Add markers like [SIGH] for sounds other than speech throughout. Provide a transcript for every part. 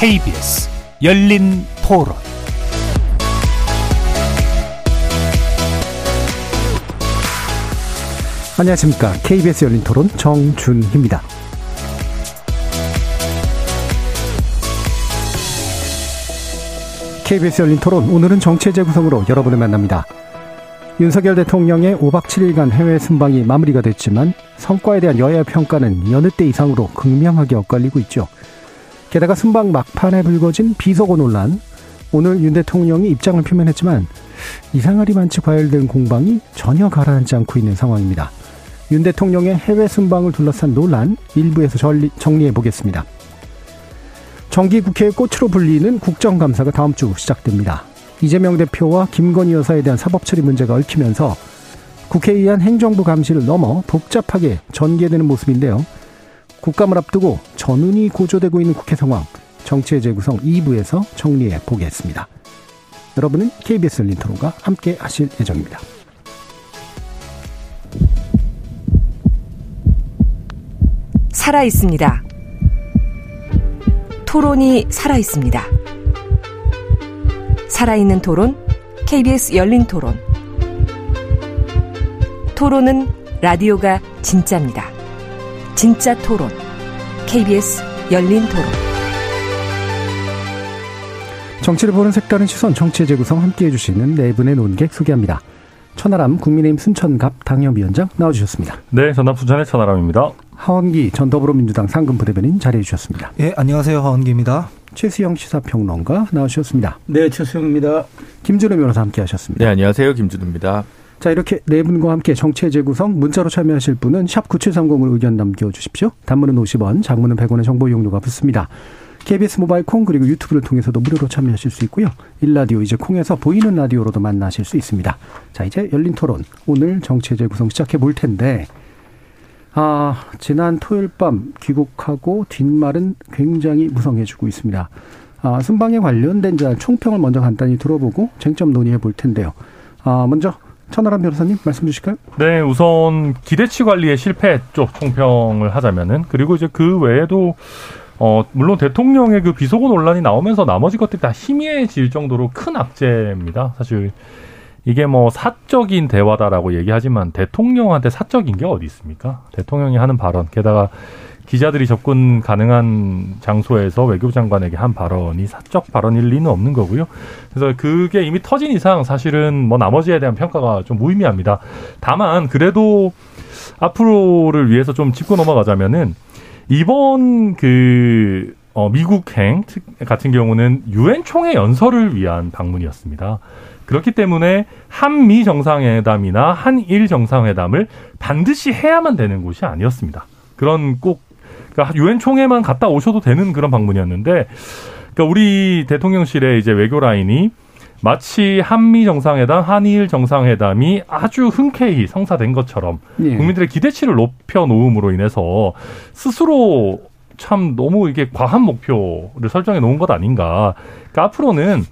KBS 열린 토론 안녕하십니까. KBS 열린 토론 정준희입니다. KBS 열린 토론 오늘은 정체 재 구성으로 여러분을 만납니다. 윤석열 대통령의 5박 7일간 해외 순방이 마무리가 됐지만 성과에 대한 여야 평가는 여느 때 이상으로 극명하게 엇갈리고 있죠. 게다가 순방 막판에 불거진 비속어 논란. 오늘 윤 대통령이 입장을 표명했지만 이상하리 만치 과열된 공방이 전혀 가라앉지 않고 있는 상황입니다. 윤 대통령의 해외 순방을 둘러싼 논란 일부에서 정리해 보겠습니다. 정기 국회의 꽃으로 불리는 국정감사가 다음 주 시작됩니다. 이재명 대표와 김건희 여사에 대한 사법처리 문제가 얽히면서 국회에 의한 행정부 감시를 넘어 복잡하게 전개되는 모습인데요. 국감을 앞두고 전운이 고조되고 있는 국회 상황, 정치의 재구성 2부에서 정리해 보겠습니다. 여러분은 KBS 열린 토론과 함께 하실 예정입니다. 살아 있습니다. 토론이 살아 있습니다. 살아있는 토론, KBS 열린 토론. 토론은 라디오가 진짜입니다. 진짜 토론, KBS 열린 토론. 정치를 보는 색다른 시선, 정치의 재구성 함께 해주시는 네 분의 논객 소개합니다. 천하람 국민의힘 순천갑 당협위원장 나와주셨습니다. 네, 전남 순천의 천하람입니다. 하원기 전 더불어민주당 상근 부대변인 자리해 주셨습니다. 예, 안녕하세요. 하원기입니다. 최수영 시사평론가 나오셨습니다. 네, 최수영입니다. 김준우 변호사 함께 하셨습니다. 네, 안녕하세요. 김준우입니다. 자, 이렇게 네 분과 함께 정치의 재구성 문자로 참여하실 분은 샵 9730으로 의견 남겨 주십시오. 단문은 50원, 장문은 100원의 정보 이용료가 붙습니다. KBS 모바일 콩 그리고 유튜브를 통해서도 무료로 참여하실 수 있고요. 일라디오 이제 콩에서 보이는 라디오로도 만나실 수 있습니다. 자, 이제 열린 토론. 오늘 정치의 재구성 시작해 볼 텐데 아, 지난 토요일 밤 귀국하고 뒷말은 굉장히 무성해지고 있습니다. 아, 순방에 관련된 총평을 먼저 간단히 들어보고 쟁점 논의해 볼 텐데요. 아, 먼저 천하람 변호사님 말씀 주실까요? 네, 우선 기대치 관리의 실패 쪽 총평을 하자면은 그리고 이제 그 외에도 어 물론 대통령의 그 비속어 논란이 나오면서 나머지 것들이 다 희미해질 정도로 큰 악재입니다. 사실 이게 뭐 사적인 대화다라고 얘기하지만 대통령한테 사적인 게 어디 있습니까? 대통령이 하는 발언, 게다가 기자들이 접근 가능한 장소에서 외교부 장관에게 한 발언이 사적 발언일 리는 없는 거고요. 그래서 그게 이미 터진 이상 사실은 뭐 나머지에 대한 평가가 좀 무의미합니다. 다만 그래도 앞으로를 위해서 좀 짚고 넘어가자면은 이번 그 어, 미국행 같은 경우는 유엔 총회 연설을 위한 방문이었습니다. 그렇기 때문에 한미 정상회담이나 한일 정상회담을 반드시 해야만 되는 곳이 아니었습니다. 그런 꼭 그러니까 유엔 총회만 갔다 오셔도 되는 그런 방문이었는데 그러니까 우리 대통령실의 이제 외교 라인이 마치 한미 정상회담, 한일 정상회담이 아주 흔쾌히 성사된 것처럼 예. 국민들의 기대치를 높여 놓음으로 인해서 스스로 참 너무 이게 과한 목표를 설정해 놓은 것 아닌가. 그러니까 앞으로는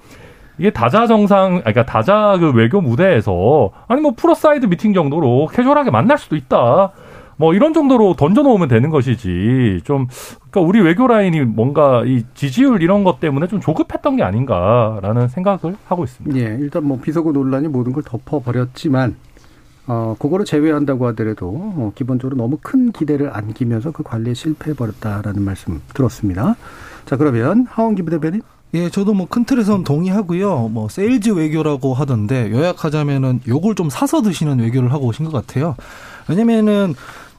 이게 다자 정상, 그러니까 다자 그 외교 무대에서 아니 뭐 pull-aside 미팅 정도로 캐주얼하게 만날 수도 있다. 뭐 이런 정도로 던져놓으면 되는 것이지 좀 그러니까 우리 외교 라인이 뭔가 이 지지율 이런 것 때문에 좀 조급했던 게 아닌가라는 생각을 하고 있습니다. 예, 일단 뭐 비속어 논란이 모든 걸 덮어버렸지만 어 그거를 제외한다고 하더라도 어, 기본적으로 너무 큰 기대를 안기면서 그 관리에 실패해버렸다라는 말씀 들었습니다. 자 그러면 하원기 부대변인. 예, 저도 뭐 큰 틀에서는 동의하고요. 뭐 세일즈 외교라고 하던데 요약하자면은 욕을 좀 사서 드시는 외교를 하고 오신 것 같아요. 왜냐면은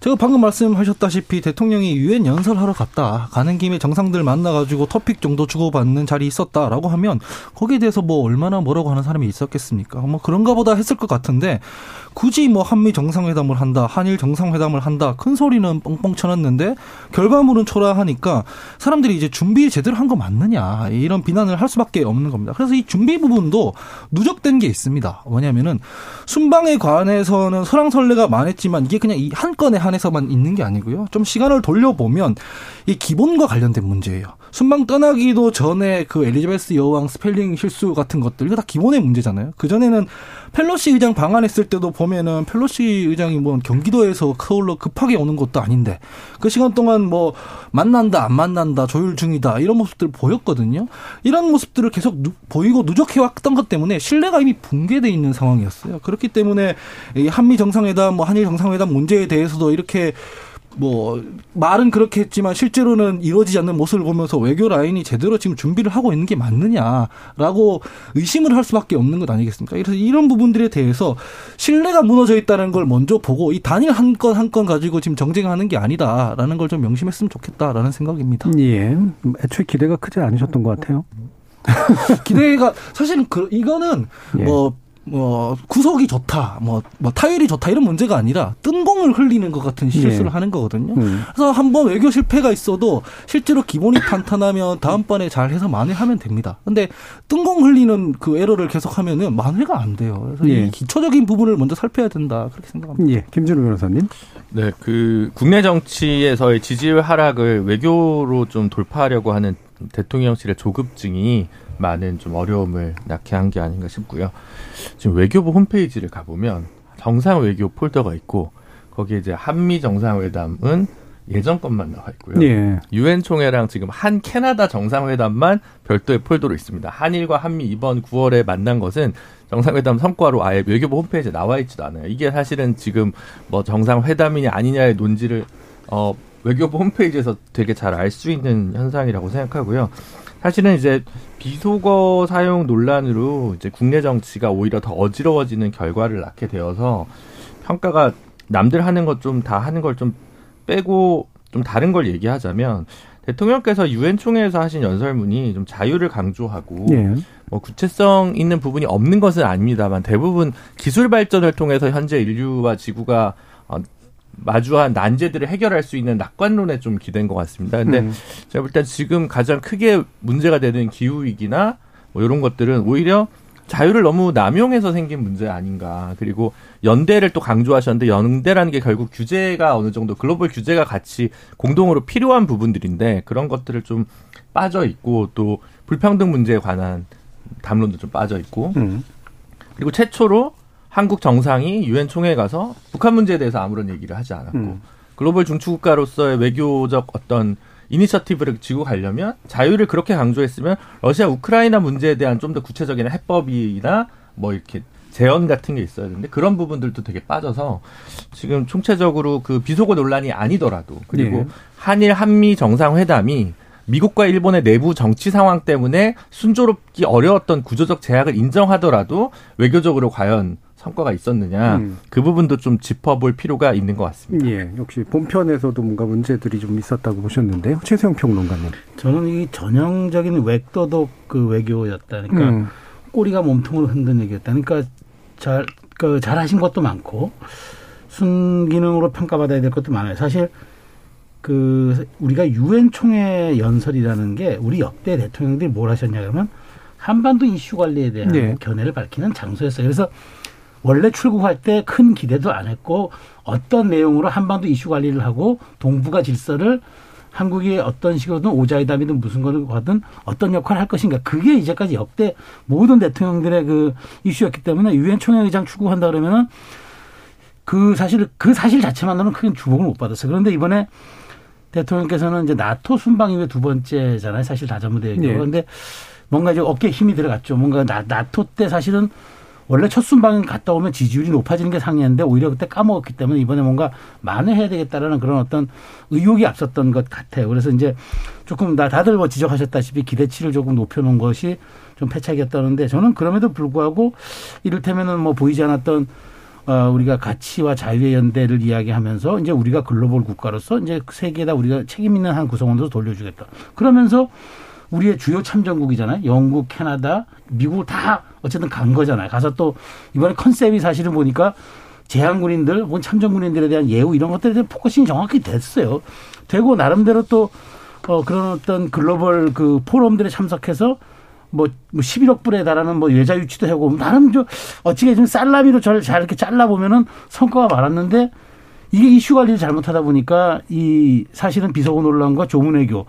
제가 방금 말씀하셨다시피 대통령이 유엔 연설하러 갔다. 가는 김에 정상들 만나가지고 토픽 정도 주고받는 자리 있었다라고 하면 거기에 대해서 뭐 얼마나 뭐라고 하는 사람이 있었겠습니까? 뭐 그런가 보다 했을 것 같은데 굳이 뭐 한미 정상회담을 한다, 한일 정상회담을 한다, 큰 소리는 뻥뻥 쳐놨는데 결과물은 초라하니까 사람들이 이제 준비 제대로 한 거 맞느냐 이런 비난을 할 수밖에 없는 겁니다. 그래서 이 준비 부분도 누적된 게 있습니다. 뭐냐면은 순방에 관해서는 설왕설래가 많았지만 이게 그냥 이 한 건에 한해 서만 있는 게 아니고요. 좀 시간을 돌려보면 이 기본과 관련된 문제예요. 순방 떠나기도 전에 그 엘리자베스 여왕 스펠링 실수 같은 것들 이거 다 기본의 문제잖아요. 그 전에는 펠로시 의장 방한했을 때도 보면은 펠로시 의장이 뭐 경기도에서 서울로 급하게 오는 것도 아닌데 그 시간 동안 뭐 만난다 안 만난다 조율 중이다 이런 모습들 보였거든요. 이런 모습들을 계속 누, 보이고 누적해 왔던 것 때문에 신뢰가 이미 붕괴돼 있는 상황이었어요. 그렇기 때문에 이 한미 정상회담 뭐 한일 정상회담 문제에 대해서도 이렇게 뭐 말은 그렇게 했지만 실제로는 이루어지지 않는 모습을 보면서 외교 라인이 제대로 지금 준비를 하고 있는 게 맞느냐라고 의심을 할 수밖에 없는 것 아니겠습니까? 그래서 이런 부분들에 대해서 신뢰가 무너져 있다는 걸 먼저 보고 이 단일 한 건 한 건 가지고 지금 정쟁하는 게 아니다라는 걸 좀 명심했으면 좋겠다라는 생각입니다. 예. 애초에 기대가 크지 않으셨던 것 같아요. [LAUGHS] 기대가 사실은 그 이거는 예. 뭐. 뭐 구속이 좋다, 뭐, 뭐 타율이 좋다 이런 문제가 아니라 뜬 공을 흘리는 것 같은 실수를 예. 하는 거거든요. 음. 그래서 한번 외교 실패가 있어도 실제로 기본이 탄탄하면 다음번에 잘 해서 만회하면 됩니다. 근데 뜬 공 흘리는 그 에러를 계속하면은 만회가 안 돼요. 그래서 예. 이 기초적인 부분을 먼저 살펴야 된다 그렇게 생각합니다. 예. 김준우 변호사님. 네, 그 국내 정치에서의 지지율 하락을 외교로 좀 돌파하려고 하는 대통령실의 조급증이 많은 좀 어려움을 낳게 한게 아닌가 싶고요. 지금 외교부 홈페이지를 가보면 정상 외교 폴더가 있고 거기에 이제 한미 정상회담은 예전 것만 나와 있고요. 예. 유엔 총회랑 지금 한 캐나다 정상회담만 별도의 폴더로 있습니다. 한일과 한미 이번 9월에 만난 것은 정상회담 성과로 아예 외교부 홈페이지에 나와 있지도 않아요. 이게 사실은 지금 뭐 정상회담이냐 아니냐의 논지를 어 외교부 홈페이지에서 되게 잘 알 수 있는 현상이라고 생각하고요. 사실은 이제 비속어 사용 논란으로 이제 국내 정치가 오히려 더 어지러워지는 결과를 낳게 되어서 평가가 남들 하는 것 좀 다 하는 걸 좀 빼고 좀 다른 걸 얘기하자면 대통령께서 유엔 총회에서 하신 연설문이 좀 자유를 강조하고 예. 뭐 구체성 있는 부분이 없는 것은 아닙니다만 대부분 기술 발전을 통해서 현재 인류와 지구가 어, 마주한 난제들을 해결할 수 있는 낙관론에 좀 기댄 것 같습니다. 근데 음. 제가 볼 땐 지금 가장 크게 문제가 되는 기후 위기나 뭐 이런 것들은 오히려 자유를 너무 남용해서 생긴 문제 아닌가. 그리고 연대를 또 강조하셨는데 연대라는 게 결국 규제가 어느 정도 글로벌 규제가 같이 공동으로 필요한 부분들인데 그런 것들을 좀 빠져 있고 또 불평등 문제에 관한 담론도 좀 빠져 있고 음. 그리고 최초로 한국 정상이 유엔 총회에 가서 북한 문제에 대해서 아무런 얘기를 하지 않았고 음. 글로벌 중추국가로서의 외교적 어떤 이니셔티브를 쥐고 가려면 자유를 그렇게 강조했으면 러시아 우크라이나 문제에 대한 좀 더 구체적인 해법이나 뭐 이렇게 제언 같은 게 있어야 되는데 그런 부분들도 되게 빠져서 지금 총체적으로 그 비속어 논란이 아니더라도 그리고 예. 한일 한미 정상회담이 미국과 일본의 내부 정치 상황 때문에 순조롭기 어려웠던 구조적 제약을 인정하더라도 외교적으로 과연 성과가 있었느냐 음. 그 부분도 좀 짚어볼 필요가 있는 것 같습니다. 예. 역시 본편에서도 뭔가 문제들이 좀 있었다고 보셨는데요. 최세영 평론가님. 저는 이 전형적인 외도덕 그 외교였다니까 음. 꼬리가 몸통을 흔든 얘기였다. 그러니까 잘, 그 잘하신 것도 많고 순기능으로 평가받아야 될 것도 많아요. 사실 그 우리가 유엔 총회 연설이라는 게 우리 역대 대통령들이 뭘 하셨냐 그러면 한반도 이슈 관리에 대한 네. 견해를 밝히는 장소였어요. 그래서 원래 출국할 때 큰 기대도 안 했고 어떤 내용으로 한반도 이슈 관리를 하고 동북아 질서를 한국이 어떤 식으로든 오자이담이든 무슨 거를 하든 어떤 역할을 할 것인가 그게 이제까지 역대 모든 대통령들의 그 이슈였기 때문에 유엔 총회 의장 출국한다 그러면은 그 사실 그 사실 자체만으로는 크게 주목을 못 받았어요. 그런데 이번에 대통령께서는 이제 나토 순방 이후에 두 번째잖아요. 사실 다자무대 얘기가. 예. 그런데 뭔가 이제 어깨에 힘이 들어갔죠. 뭔가 나, 나토 때 사실은 원래 첫 순방 갔다 오면 지지율이 높아지는 게 상이었는데 오히려 그때 까먹었기 때문에 이번에 뭔가 만회해야 되겠다라는 그런 어떤 의욕이 앞섰던 것 같아요. 그래서 이제 조금 다 다들 뭐 지적하셨다시피 기대치를 조금 높여놓은 것이 좀 패착이었다는데 저는 그럼에도 불구하고 이를테면은 뭐 보이지 않았던 어, 우리가 가치와 자유의 연대를 이야기하면서 이제 우리가 글로벌 국가로서 이제 세계에다 우리가 책임 있는 한 구성원으로 돌려주겠다. 그러면서 우리의 주요 참전국이잖아요. 영국, 캐나다, 미국 다 어쨌든 간 거잖아요. 가서 또 이번에 컨셉이 사실은 보니까 제대군인들, 혹은 참전군인들에 대한 예우 이런 것들에 대한 focusing이 정확히 됐어요. 되고 나름대로 또 어, 그런 어떤 글로벌 그 포럼들에 참석해서 뭐, 뭐 11억 불에 달하는 뭐 투자 유치도 하고 나름 좀 어찌게 좀 살라미로 저를 잘 이렇게 잘라 보면은 성과가 많았는데 이게 이슈 관리를 잘못하다 보니까 이 사실은 비서고 논란과 조문외교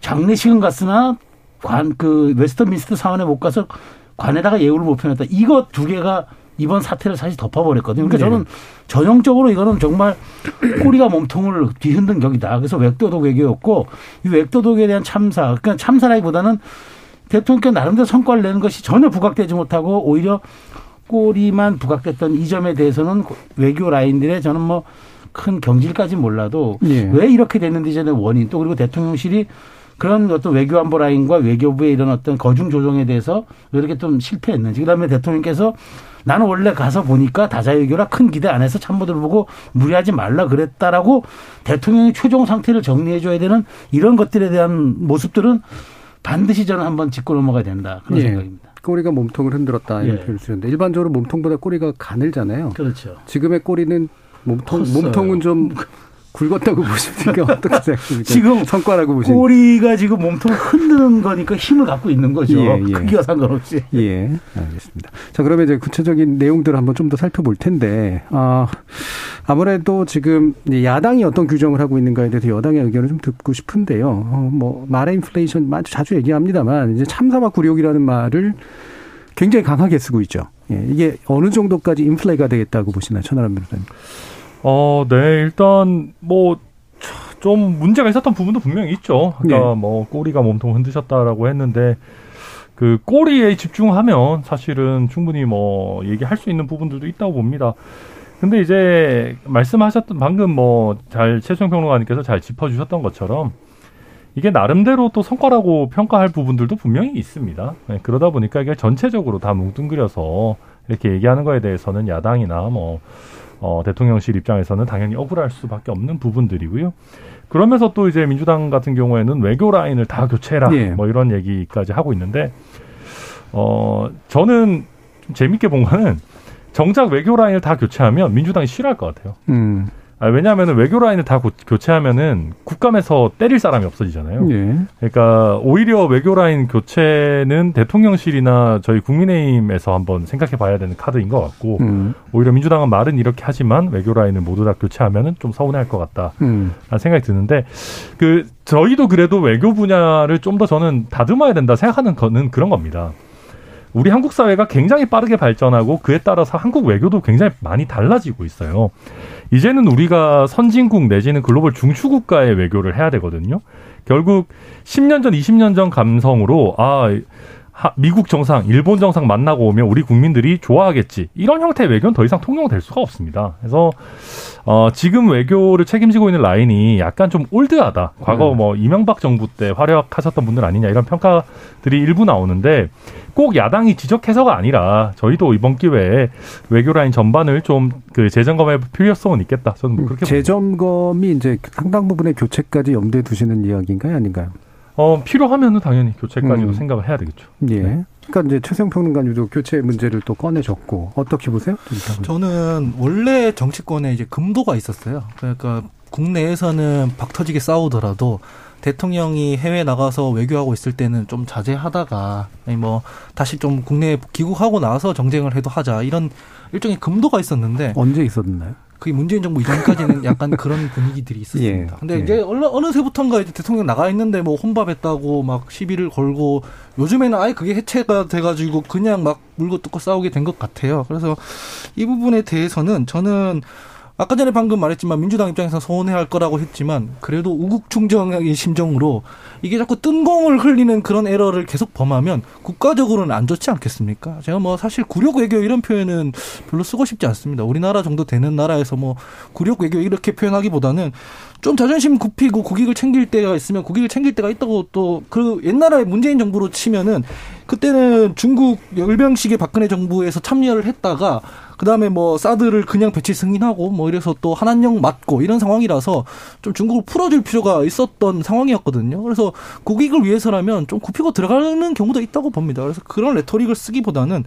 장례식은 갔으나 관 그 웨스터민스터 사원에 못 가서 관에다가 예우를 못 표현했다. 이거 두 개가 이번 사태를 사실 덮어버렸거든요. 그러니까 네. 저는 전형적으로 이거는 정말 꼬리가 몸통을 뒤흔든 격이다. 그래서 외교도 외교였고 이 외교도에 대한 참사, 그러니까 참사라기보다는 대통령께 나름대로 성과를 내는 것이 전혀 부각되지 못하고 오히려 꼬리만 부각됐던 이 점에 대해서는 외교 라인들의 저는 뭐 큰 경질까지 몰라도 예. 왜 이렇게 됐는지 저는 원인 또 그리고 대통령실이 그런 어떤 외교안보 라인과 외교부의 이런 어떤 거중 조정에 대해서 왜 이렇게 좀 실패했는지 그다음에 대통령께서 나는 원래 가서 보니까 다자외교라 큰 기대 안 해서 참모들 보고 무리하지 말라 그랬다라고 대통령이 최종 상태를 정리해 줘야 되는 이런 것들에 대한 모습들은 반드시 저는 한번 짚고 넘어가야 된다 그런 예. 생각입니다. 꼬리가 몸통을 흔들었다 이런 예. 표현을 쓰는데 일반적으로 몸통보다 꼬리가 가늘잖아요. 그렇죠. 지금의 꼬리는 몸통 컸어요. 몸통은 좀 [LAUGHS] 굵었다고 [LAUGHS] 보시니까 어떻게 생각하십니까? 지금 성과라고 보시니까. 꼬리가 지금 몸통을 흔드는 거니까 힘을 갖고 있는 거죠. 예, 예. 크기와 상관없이. 예, 알겠습니다. 자, 그러면 이제 구체적인 내용들을 한번 좀 더 살펴볼 텐데, 아, 아무래도 지금 야당이 어떤 규정을 하고 있는가에 대해서 여당의 의견을 좀 듣고 싶은데요. 어, 뭐, 말의 인플레이션 아주 자주 얘기합니다만, 이제 참사와 굴욕이라는 말을 굉장히 강하게 쓰고 있죠. 예, 이게 어느 정도까지 인플레이가 되겠다고 보시나요, 천하람 변호사님? 어, 네, 일단 뭐 좀 문제가 있었던 부분도 분명히 있죠. 그러니까 네. 뭐 꼬리가 몸통 흔드셨다라고 했는데 그 꼬리에 집중하면 사실은 충분히 뭐 얘기할 수 있는 부분들도 있다고 봅니다. 근데 이제 말씀하셨던 방금 뭐 잘 최수영 평론가님께서 잘 짚어주셨던 것처럼 이게 나름대로 또 성과라고 평가할 부분들도 분명히 있습니다. 네, 그러다 보니까 이게 전체적으로 다 뭉뚱그려서 이렇게 얘기하는 거에 대해서는 야당이나 뭐 어, 대통령실 입장에서는 당연히 억울할 수밖에 없는 부분들이고요. 그러면서 또 이제 민주당 같은 경우에는 외교 라인을 다 교체해라 예. 뭐 이런 얘기까지 하고 있는데 어 저는 좀 재밌게 본 거는 정작 외교 라인을 다 교체하면 민주당이 싫어할 것 같아요. 음, 아, 왜냐하면 외교 라인을 다 고- 교체하면은 국감에서 때릴 사람이 없어지잖아요. 예. 그러니까 오히려 외교 라인 교체는 대통령실이나 저희 국민의힘에서 한번 생각해 봐야 되는 카드인 것 같고 음, 오히려 민주당은 말은 이렇게 하지만 외교 라인을 모두 다 교체하면은 좀 서운할 것 같다. 음, 라는 생각이 드는데 그 저희도 그래도 외교 분야를 좀 더 저는 다듬어야 된다 생각하는 거는 그런 겁니다. 우리 한국 사회가 굉장히 빠르게 발전하고 그에 따라서 한국 외교도 굉장히 많이 달라지고 있어요. 이제는 우리가 선진국 내지는 글로벌 중추 국가의 외교를 해야 되거든요. 결국 10년 전, 20년 전 감성으로 아 하- 미국 정상, 일본 정상 만나고 오면 우리 국민들이 좋아하겠지. 이런 형태의 외교는 더 이상 통용될 수가 없습니다. 그래서 어, 지금 외교를 책임지고 있는 라인이 약간 좀 올드하다. 과거 음. 뭐 이명박 정부 때 활약하셨던 분들 아니냐 이런 평가들이 일부 나오는데 꼭 야당이 지적해서가 아니라 저희도 이번 기회에 외교 라인 전반을 좀 그 재점검할 필요성은 있겠다. 저는 뭐 그렇게 봅니다. 재점검이 이제 상당 부분의 교체까지 염두에 두시는 이야기인가요, 아닌가요? 어, 필요하면은 당연히 교체까지도 음. 생각을 해야 되겠죠. 예. 네. 그러니까 이제 최성 평론가님도 교체 문제를 또 꺼내줬고 어떻게 보세요? 저는 원래 정치권에 이제 금도가 있었어요. 그러니까 국내에서는 박 터지게 싸우더라도 대통령이 해외 나가서 외교하고 있을 때는 좀 자제하다가 아니 뭐 다시 좀 국내에 귀국하고 나서 정쟁을 해도 하자 이런 일종의 금도가 있었는데 언제 있었나요? 그게 문재인 정부 이전까지는 [LAUGHS] 약간 그런 분위기들이 있었습니다. 예, 근데 예. 이제 어느, 어느새부턴가 이제 대통령 나가 있는데 뭐 혼밥했다고 막 시비를 걸고 요즘에는 아예 그게 해체가 돼가지고 그냥 막 물고 뜯고 싸우게 된 것 같아요. 그래서 이 부분에 대해서는 저는 아까 전에 방금 말했지만 민주당 입장에서 서운해할 거라고 했지만 그래도 우국충정의 심정으로 이게 자꾸 뜬공을 흘리는 그런 에러를 계속 범하면 국가적으로는 안 좋지 않겠습니까? 제가 뭐 사실 굴욕 외교 이런 표현은 별로 쓰고 싶지 않습니다. 우리나라 정도 되는 나라에서 뭐 굴욕 외교 이렇게 표현하기보다는 좀 자존심 굽히고 국익을 챙길 때가 있으면 국익을 챙길 때가 있다고 또 그 옛날에 문재인 정부로 치면은 그때는 중국 열병식의 박근혜 정부에서 참여를 했다가 그다음에 뭐 사드를 그냥 배치 승인하고 뭐 이래서 또 한한령 맞고 이런 상황이라서 좀 중국을 풀어줄 필요가 있었던 상황이었거든요. 그래서 국익을 위해서라면 좀 굽히고 들어가는 경우도 있다고 봅니다. 그래서 그런 레토릭을 쓰기보다는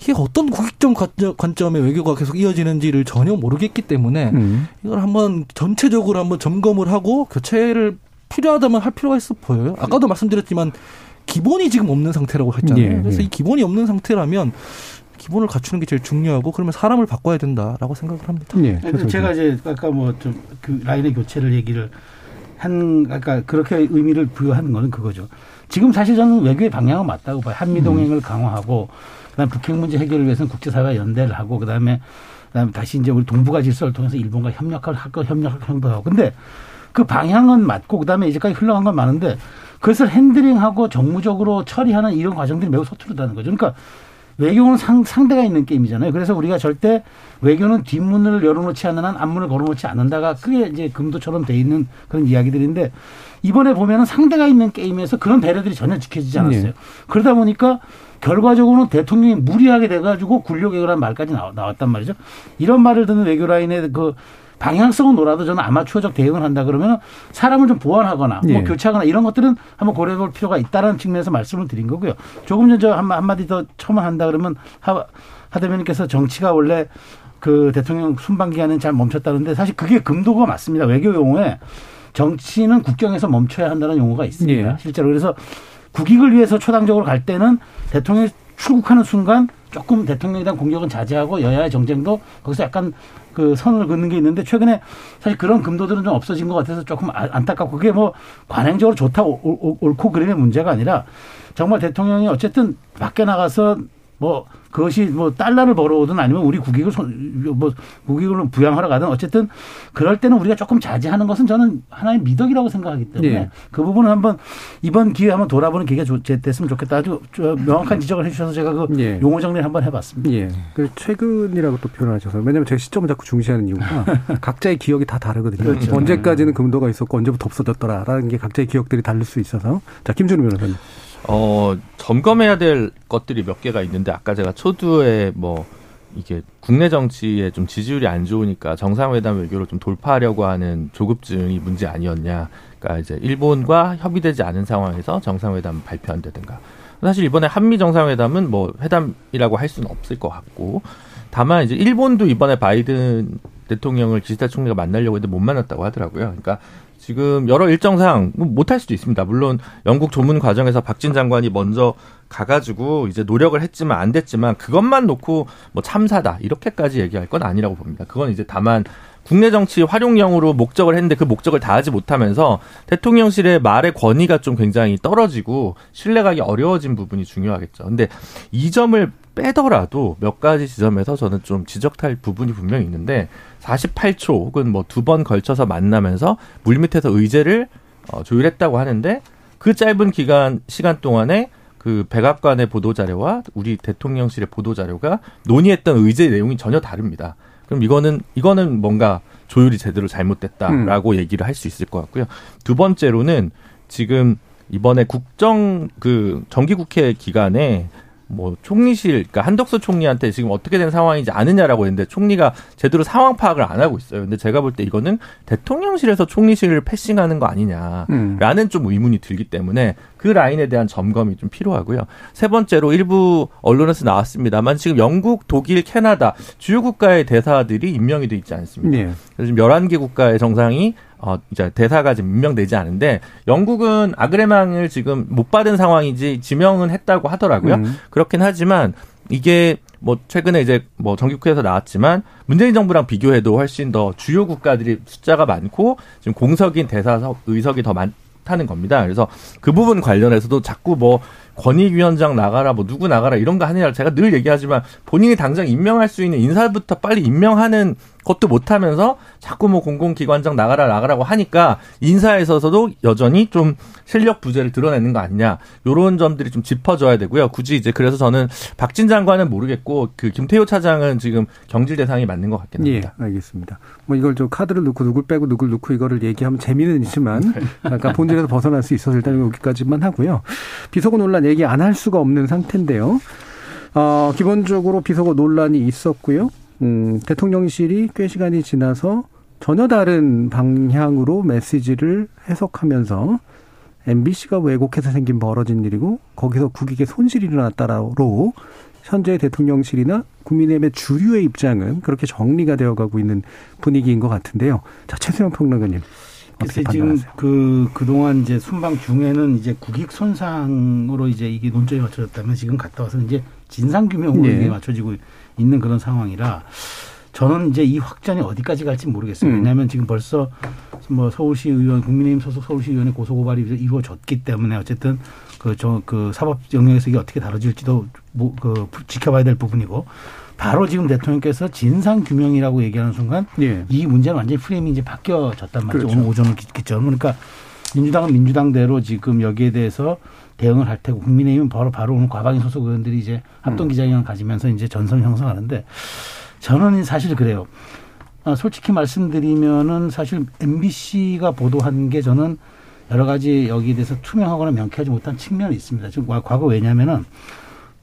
이게 어떤 국익적 관점- 관점의 외교가 계속 이어지는지를 전혀 모르겠기 때문에 음. 이걸 한번 전체적으로 한번 점검을 하고 교체를 필요하다면 할 필요가 있어 보여요. 아까도 말씀드렸지만 기본이 지금 없는 상태라고 했잖아요. 예, 그래서 예. 이 기본이 없는 상태라면 기본을 갖추는 게 제일 중요하고 그러면 사람을 바꿔야 된다라고 생각을 합니다. 예. 그러니까 제가 이제 아까 뭐 좀 그 라인의 교체를 얘기를 한 아까 그렇게 의미를 부여하는 거는 그거죠. 지금 사실 저는 외교의 방향은 맞다고 봐요. 한미 동맹을 강화하고 그다음 북핵 문제 해결을 위해서는 국제사회와 연대를 하고 그다음에 그다음에 다시 이제 우리 동북아 질서를 통해서 일본과 협력을 할거 협력을 행보하고 근데 그 방향은 맞고 그다음에 이제까지 흘러간 건 많은데 그것을 핸들링하고 정무적으로 처리하는 이런 과정들이 매우 서투르다는 거죠. 그러니까 외교는 상, 상대가 있는 게임이잖아요. 그래서 우리가 절대 외교는 뒷문을 열어놓지 않는 한 앞문을 걸어놓지 않는다가 그게 이제 금도처럼 돼 있는 그런 이야기들인데 이번에 보면은 상대가 있는 게임에서 그런 배려들이 전혀 지켜지지 않았어요. 네. 그러다 보니까 결과적으로는 대통령이 무리하게 돼가지고 굴욕외교라는 말까지 나왔, 나왔단 말이죠. 이런 말을 듣는 외교 라인의 그 방향성은 놀아도 저는 아마추어적 대응을 한다 그러면 사람을 좀 보완하거나 뭐 예. 교체하거나 이런 것들은 한번 고려해 볼 필요가 있다는 측면에서 말씀을 드린 거고요. 조금 전저 한마디 더 첨언한다 그러면 하, 하 대변인께서 정치가 원래 그 대통령 순방 기간은 잘 멈췄다는데 사실 그게 금도가 맞습니다. 외교 용어에 정치는 국경에서 멈춰야 한다는 용어가 있습니다. 예. 실제로 그래서 국익을 위해서 초당적으로 갈 때는 대통령이 출국하는 순간 조금 대통령에 대한 공격은 자제하고 여야의 정쟁도 거기서 약간 그 선을 긋는 게 있는데 최근에 사실 그런 금도들은 좀 없어진 것 같아서 조금 아- 안타깝고 그게 뭐 관행적으로 좋다 옳고 그름의 문제가 아니라 정말 대통령이 어쨌든 밖에 나가서 뭐 그것이 뭐 달러를 벌어오든 아니면 우리 국익을 손, 뭐 국익을 부양하러 가든 어쨌든 그럴 때는 우리가 조금 자제하는 것은 저는 하나의 미덕이라고 생각하기 때문에 예. 그 부분은 한번 이번 기회에 한번 돌아보는 기회가 조- 됐으면 좋겠다. 아주 저 명확한 지적을 해주셔서 제가 그 예. 용어 정리를 한번 해봤습니다. 예. 그 최근이라고 또 표현하셔서 왜냐하면 제가 시점을 자꾸 중시하는 이유가 [LAUGHS] 각자의 기억이 다 다르거든요. 그렇죠. 언제까지는 금도가 있었고 언제부터 없어졌더라라는 게 각자의 기억들이 다를 수 있어서 자 김준우 변호사님. 어, 점검해야 될 것들이 몇 개가 있는데 아까 제가 초두에 뭐 이게 국내 정치에 좀 지지율이 안 좋으니까 정상회담 외교를 좀 돌파하려고 하는 조급증이 문제 아니었냐. 그러니까 이제 일본과 협의되지 않은 상황에서 정상회담 발표한다든가. 사실 이번에 한미 정상회담은 뭐 회담이라고 할 수는 없을 것 같고 다만 이제 일본도 이번에 바이든 대통령을 기시다 총리가 만나려고 했는데 못 만났다고 하더라고요. 그러니까 지금 여러 일정상 뭐 못할 수도 있습니다. 물론 영국 조문 과정에서 박진 장관이 먼저 가가지고 이제 노력을 했지만 안 됐지만 그것만 놓고 뭐 참사다 이렇게까지 얘기할 건 아니라고 봅니다. 그건 이제 다만 국내 정치 활용령으로 목적을 했는데 그 목적을 다하지 못하면서 대통령실의 말의 권위가 좀 굉장히 떨어지고 신뢰가기 어려워진 부분이 중요하겠죠. 근데 이 점을 빼더라도 몇 가지 지점에서 저는 좀 지적할 부분이 분명히 있는데 48초 혹은 뭐 두 번 걸쳐서 만나면서 물밑에서 의제를 어, 조율했다고 하는데 그 짧은 기간 시간 동안에 그 백악관의 보도 자료와 우리 대통령실의 보도 자료가 논의했던 의제 내용이 전혀 다릅니다. 그럼 이거는 이거는 뭔가 조율이 제대로 잘못됐다라고 얘기를 할 수 있을 것 같고요. 두 번째로는 지금 이번에 국정 그 정기국회 기간에 뭐 총리실, 그러니까 한덕수 총리한테 지금 어떻게 된 상황인지 아느냐라고 했는데 총리가 제대로 상황 파악을 안 하고 있어요. 근데 제가 볼 때 이거는 대통령실에서 총리실을 패싱하는 거 아니냐라는 좀 의문이 들기 때문에 그 라인에 대한 점검이 좀 필요하고요. 세 번째로 일부 언론에서 나왔습니다만 지금 영국, 독일, 캐나다 주요 국가의 대사들이 임명이 돼 있지 않습니다. 예. 그래서 지금 11개 국가의 정상이 어, 이제 대사가 지금 임명되지 않은데 영국은 아그레망을 지금 못 받은 상황이지 지명은 했다고 하더라고요. 음. 그렇긴 하지만 이게 뭐 최근에 이제 뭐 정기국회에서 나왔지만 문재인 정부랑 비교해도 훨씬 더 주요 국가들이 숫자가 많고 지금 공석인 대사 의석이 더 많다는 겁니다. 그래서 그 부분 관련해서도 자꾸 뭐 권익위원장 나가라 뭐 누구 나가라 이런 거 하느냐 제가 늘 얘기하지만 본인이 당장 임명할 수 있는 인사부터 빨리 임명하는 것도 못하면서 자꾸 뭐 공공기관장 나가라 나가라고 하니까 인사에 있어서도 여전히 좀 실력 부재를 드러내는 거 아니냐 요런 점들이 좀 짚어줘야 되고요 굳이 이제 그래서 저는 박진 장관은 모르겠고 그 김태효 차장은 지금 경질 대상이 맞는 것 같긴 예, 합니다. 알겠습니다. 뭐 이걸 좀 카드를 넣고 누굴 빼고 누굴 넣고 이거를 얘기하면 재미는 있지만 약간 본질에서 벗어날 수 있어서 일단 여기까지만 하고요. 비속어 논란 얘기 안 할 수가 없는 상태인데요. 어, 기본적으로 비속어 논란이 있었고요. 음, 대통령실이 꽤 시간이 지나서 전혀 다른 방향으로 메시지를 해석하면서 MBC가 왜곡해서 생긴 벌어진 일이고 거기서 국익에 손실이 일어났다로 현재 대통령실이나 국민의힘의 주류의 입장은 그렇게 정리가 되어가고 있는 분위기인 것 같은데요. 자 최수영 평론가님 글쎄 지금? 그 그동안 이제 순방 중에는 이제 국익 손상으로 이제 이게 논점이 맞춰졌다면 지금 갔다 와서 이제 진상 규명으로 예. 이게 맞춰지고 있는 그런 상황이라 저는 이제 이 확전이 어디까지 갈지 모르겠어요. 음. 왜냐하면 지금 벌써 뭐 서울시 의원, 국민의힘 소속 서울시 의원의 고소 고발이 이루어졌기 때문에 어쨌든 그 저 그 사법 영역에서 이게 어떻게 다뤄질지도 뭐, 그 지켜봐야 될 부분이고 바로 지금 대통령께서 진상 규명이라고 얘기하는 순간 예. 이 문제는 완전히 프레임이 이제 바뀌어졌단 말이죠. 그렇죠. 오늘 오전은 기- 기처럼. 그러니까 민주당은 민주당대로 지금 여기에 대해서 대응을 할 테고 국민의힘은 바로 바로 오늘 과방위 소속 의원들이 이제 음. 합동 기자회견을 가지면서 이제 전선 형성하는데 저는 사실 그래요. 아, 솔직히 말씀드리면은 사실 MBC가 보도한 게 저는 여러 가지 여기에 대해서 투명하거나 명쾌하지 못한 측면이 있습니다. 지금 과- 과거 왜냐면은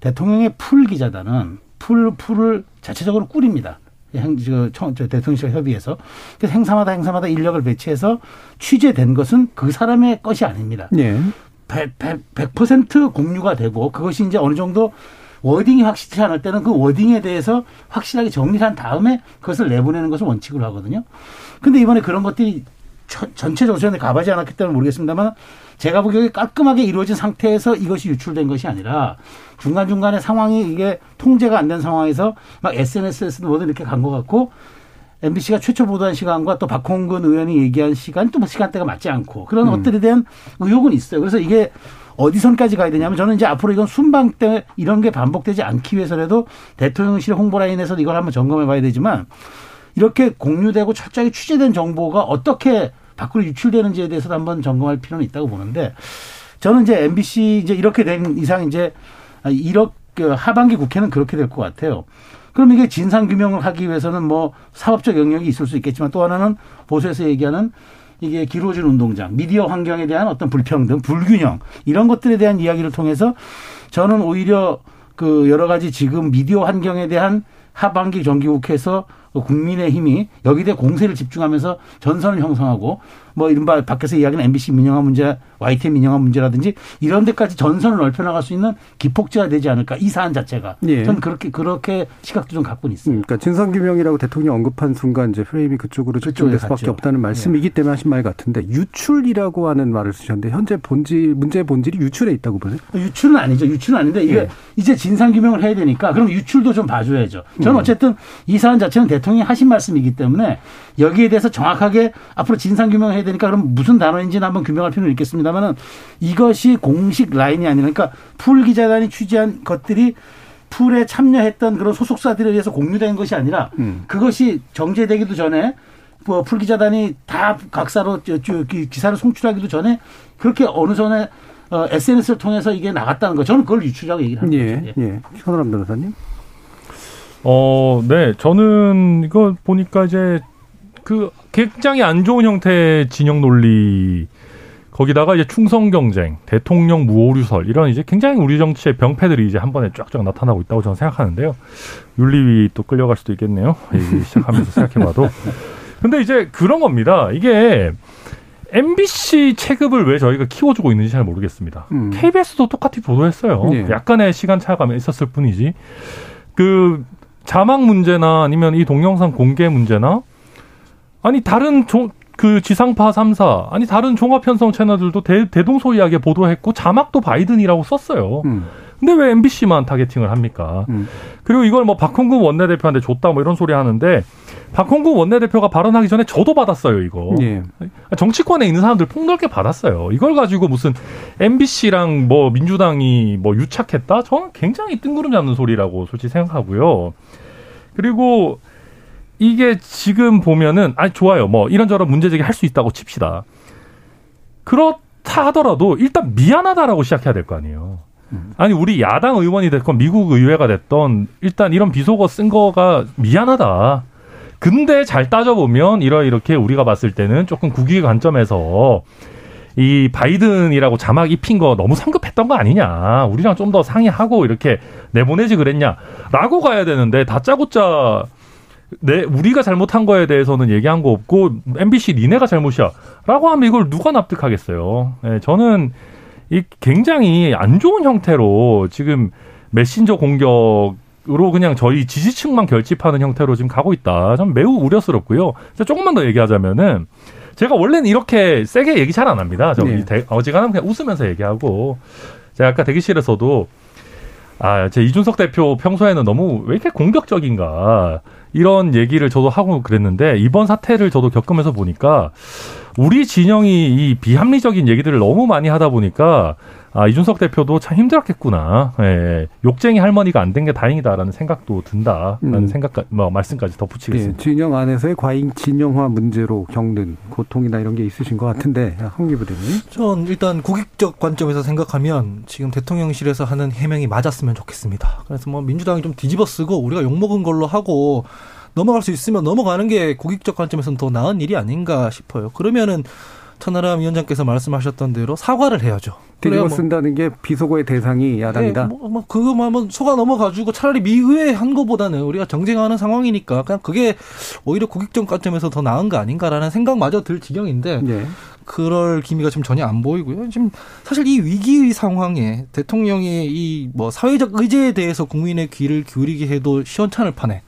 대통령의 풀 기자단은 풀 풀을 자체적으로 꾸립니다. 행, 저, 청- 저 대통령실 협의해서 그래서 행사마다 행사마다 인력을 배치해서 취재된 것은 그 사람의 것이 아닙니다. 예. 100, 100, 100% 공유가 되고 그것이 이제 어느 정도 wording이 확실치 않을 때는 그 wording에 대해서 확실하게 정리를 한 다음에 그것을 내보내는 것을 원칙으로 하거든요. 근데 이번에 그런 것들이 저- 전체적으로 저는 가보지 않았기 때문에 모르겠습니다만 제가 보기에 깔끔하게 이루어진 상태에서 이것이 유출된 것이 아니라 중간중간에 상황이 이게 통제가 안 된 상황에서 막 SNS에서도 뭐든 이렇게 간 것 같고 MBC가 최초 보도한 시간과 또 박홍근 의원이 얘기한 시간 또뭐 시간대가 맞지 않고 그런 것들에 대한 의혹은 있어요. 그래서 이게 어디선까지 가야 되냐면 저는 이제 앞으로 이건 순방 때 이런 게 반복되지 않기 위해서라도 대통령실 홍보 라인에서 이걸 한번 점검해 봐야 되지만 이렇게 공유되고 철저하게 취재된 정보가 어떻게 밖으로 유출되는지에 대해서도 한번 점검할 필요는 있다고 보는데 저는 이제 MBC 이제 이렇게 된 이상 이제 이렇게 하반기 국회는 그렇게 될 것 같아요. 그럼 이게 진상 규명을 하기 위해서는 뭐 사법적 영역이 있을 수 있겠지만 또 하나는 보수에서 얘기하는 이게 기로진 운동장, 미디어 환경에 대한 어떤 불평등, 불균형 이런 것들에 대한 이야기를 통해서 저는 오히려 그 여러 가지 지금 미디어 환경에 대한 하반기 정기국회에서 국민의힘이 여기에 대해 공세를 집중하면서 전선을 형성하고 뭐 이른바 밖에서 이야기하는 MBC 민영화 문제, YTN 민영화 문제라든지 이런 데까지 전선을 넓혀나갈 수 있는 기폭제가 되지 않을까 이 사안 자체가 예. 저는 그렇게 그렇게 시각도 좀 갖고는 있어요. 그러니까 진상규명이라고 대통령 언급한 순간 이제 프레임이 그쪽으로 집중될 수밖에 갔죠. 없다는 말씀이기 때문에 하신 말 같은데 유출이라고 하는 말을 쓰셨는데 현재 본질 문제의 본질이 유출에 있다고 보세요? 유출은 아니죠. 유출은 아닌데 이게 예. 이제 진상 규명을 해야 되니까 그럼 유출도 좀 봐줘야죠. 저는 음. 어쨌든 이 사안 자체는 대통령이 하신 말씀이기 때문에 여기에 대해서 정확하게 앞으로 진상 규명을 해야 되니까 그럼 무슨 단어인지는 한번 규명할 필요는 있겠습니다만은 이것이 공식 라인이 아니라 그러니까 풀 기자단이 취재한 것들이 풀에 참여했던 그런 소속사들에 의해서 공유된 것이 아니라 음. 그것이 정제되기도 전에 뭐 풀기자단이 다 각사로 기- 기사를 송출하기도 전에 그렇게 어느 전에 어, SNS를 통해서 이게 나갔다는 거 저는 그걸 유출이라고 얘기를 하는 예, 거죠. 예. 예. 현호람 변호사님. 어, 네. 저는 이거 보니까 이제 그 굉장히 안 좋은 형태의 진영 논리 거기다가 이제 충성 경쟁, 대통령 무오류설 이런 이제 굉장히 우리 정치의 병폐들이 이제 한 번에 쫙쫙 나타나고 있다고 저는 생각하는데요. 윤리위 또 끌려갈 수도 있겠네요. 얘기 [LAUGHS] 시작하면서 생각해봐도. 근데 이제 그런 겁니다. 이게 MBC 체급을 왜 저희가 키워주고 있는지 잘 모르겠습니다. 음. KBS도 똑같이 보도했어요. 예. 약간의 시간 차가 있었을 뿐이지. 그 자막 문제나 아니면 이 동영상 공개 문제나 아니 다른 조, 그 지상파 3사 아니 다른 종합 편성 채널들도 대, 대동소이하게 보도했고 자막도 바이든이라고 썼어요. 음. 근데 왜 MBC만 타겟팅을 합니까? 음. 그리고 이걸 뭐 박홍근 원내대표한테 줬다 뭐 이런 소리 하는데 박홍근 원내대표가 발언하기 전에 저도 받았어요 이거. 예. 정치권에 있는 사람들 폭넓게 받았어요. 이걸 가지고 무슨 MBC랑 뭐 민주당이 뭐 유착했다? 저는 굉장히 뜬구름 잡는 소리라고 솔직히 생각하고요. 그리고 이게 지금 보면은 아 좋아요. 뭐 이런저런 문제 제기 할 수 있다고 칩시다. 그렇다 하더라도 일단 미안하다라고 시작해야 될 거 아니에요. 아니 우리 야당 의원이 됐건 미국 의회가 됐던 일단 이런 비속어 쓴 거가 미안하다. 근데 잘 따져보면 이러 이렇게 우리가 봤을 때는 조금 국익의 관점에서 이 바이든이라고 자막 입힌 거 너무 성급했던 거 아니냐. 우리랑 좀 더 상의하고 이렇게 내보내지 그랬냐라고 가야 되는데 다짜고짜 내 우리가 잘못한 거에 대해서는 얘기한 거 없고 MBC 니네가 잘못이야라고 하면 이걸 누가 납득하겠어요. 예, 저는 이 굉장히 안 좋은 형태로 지금 메신저 공격 으로 그냥 저희 지지층만 결집하는 형태로 지금 가고 있다. 좀 매우 우려스럽고요. 조금만 더 얘기하자면은 제가 원래는 이렇게 세게 얘기 잘 안 합니다. 저 네. 대- 어지간하면 그냥 웃으면서 얘기하고 제가 아까 대기실에서도 아, 제 이준석 대표 평소에는 너무 왜 이렇게 공격적인가 이런 얘기를 저도 하고 그랬는데 이번 사태를 저도 겪으면서 보니까 우리 진영이 이 비합리적인 얘기들을 너무 많이 하다 보니까 아, 이준석 대표도 참 힘들었겠구나. 예, 욕쟁이 할머니가 안 된 게 다행이다라는 생각도 든다라는 음. 생각, 뭐, 말씀까지 예, 덧붙이겠습니다. 진영 안에서의 과잉 진영화 문제로 겪는 고통이나 이런 게 있으신 것 같은데 황기 부대님. 전 일단 국익적 관점에서 생각하면 지금 대통령실에서 하는 해명이 맞았으면 좋겠습니다. 그래서 뭐 민주당이 좀 뒤집어 쓰고 우리가 욕먹은 걸로 하고 넘어갈 수 있으면 넘어가는 게 국익적 관점에서는 더 나은 일이 아닌가 싶어요. 그러면은 천하람 위원장께서 말씀하셨던 대로 사과를 해야죠. 뒤집어 뭐- 쓴다는 게 비속어의 대상이 야당이다. 네, 뭐, 뭐 그거만 한번 속아 넘어가지고 차라리 미의회 한 거보다는 우리가 정쟁하는 상황이니까 그냥 그게 오히려 국익적 관점에서 더 나은 거 아닌가라는 생각마저 들 지경인데 예. 그럴 기미가 지금 전혀 안 보이고요. 지금 사실 이 위기의 상황에 대통령이 이 뭐 사회적 의제에 대해서 국민의 귀를 기울이게 해도 시원찮을 판에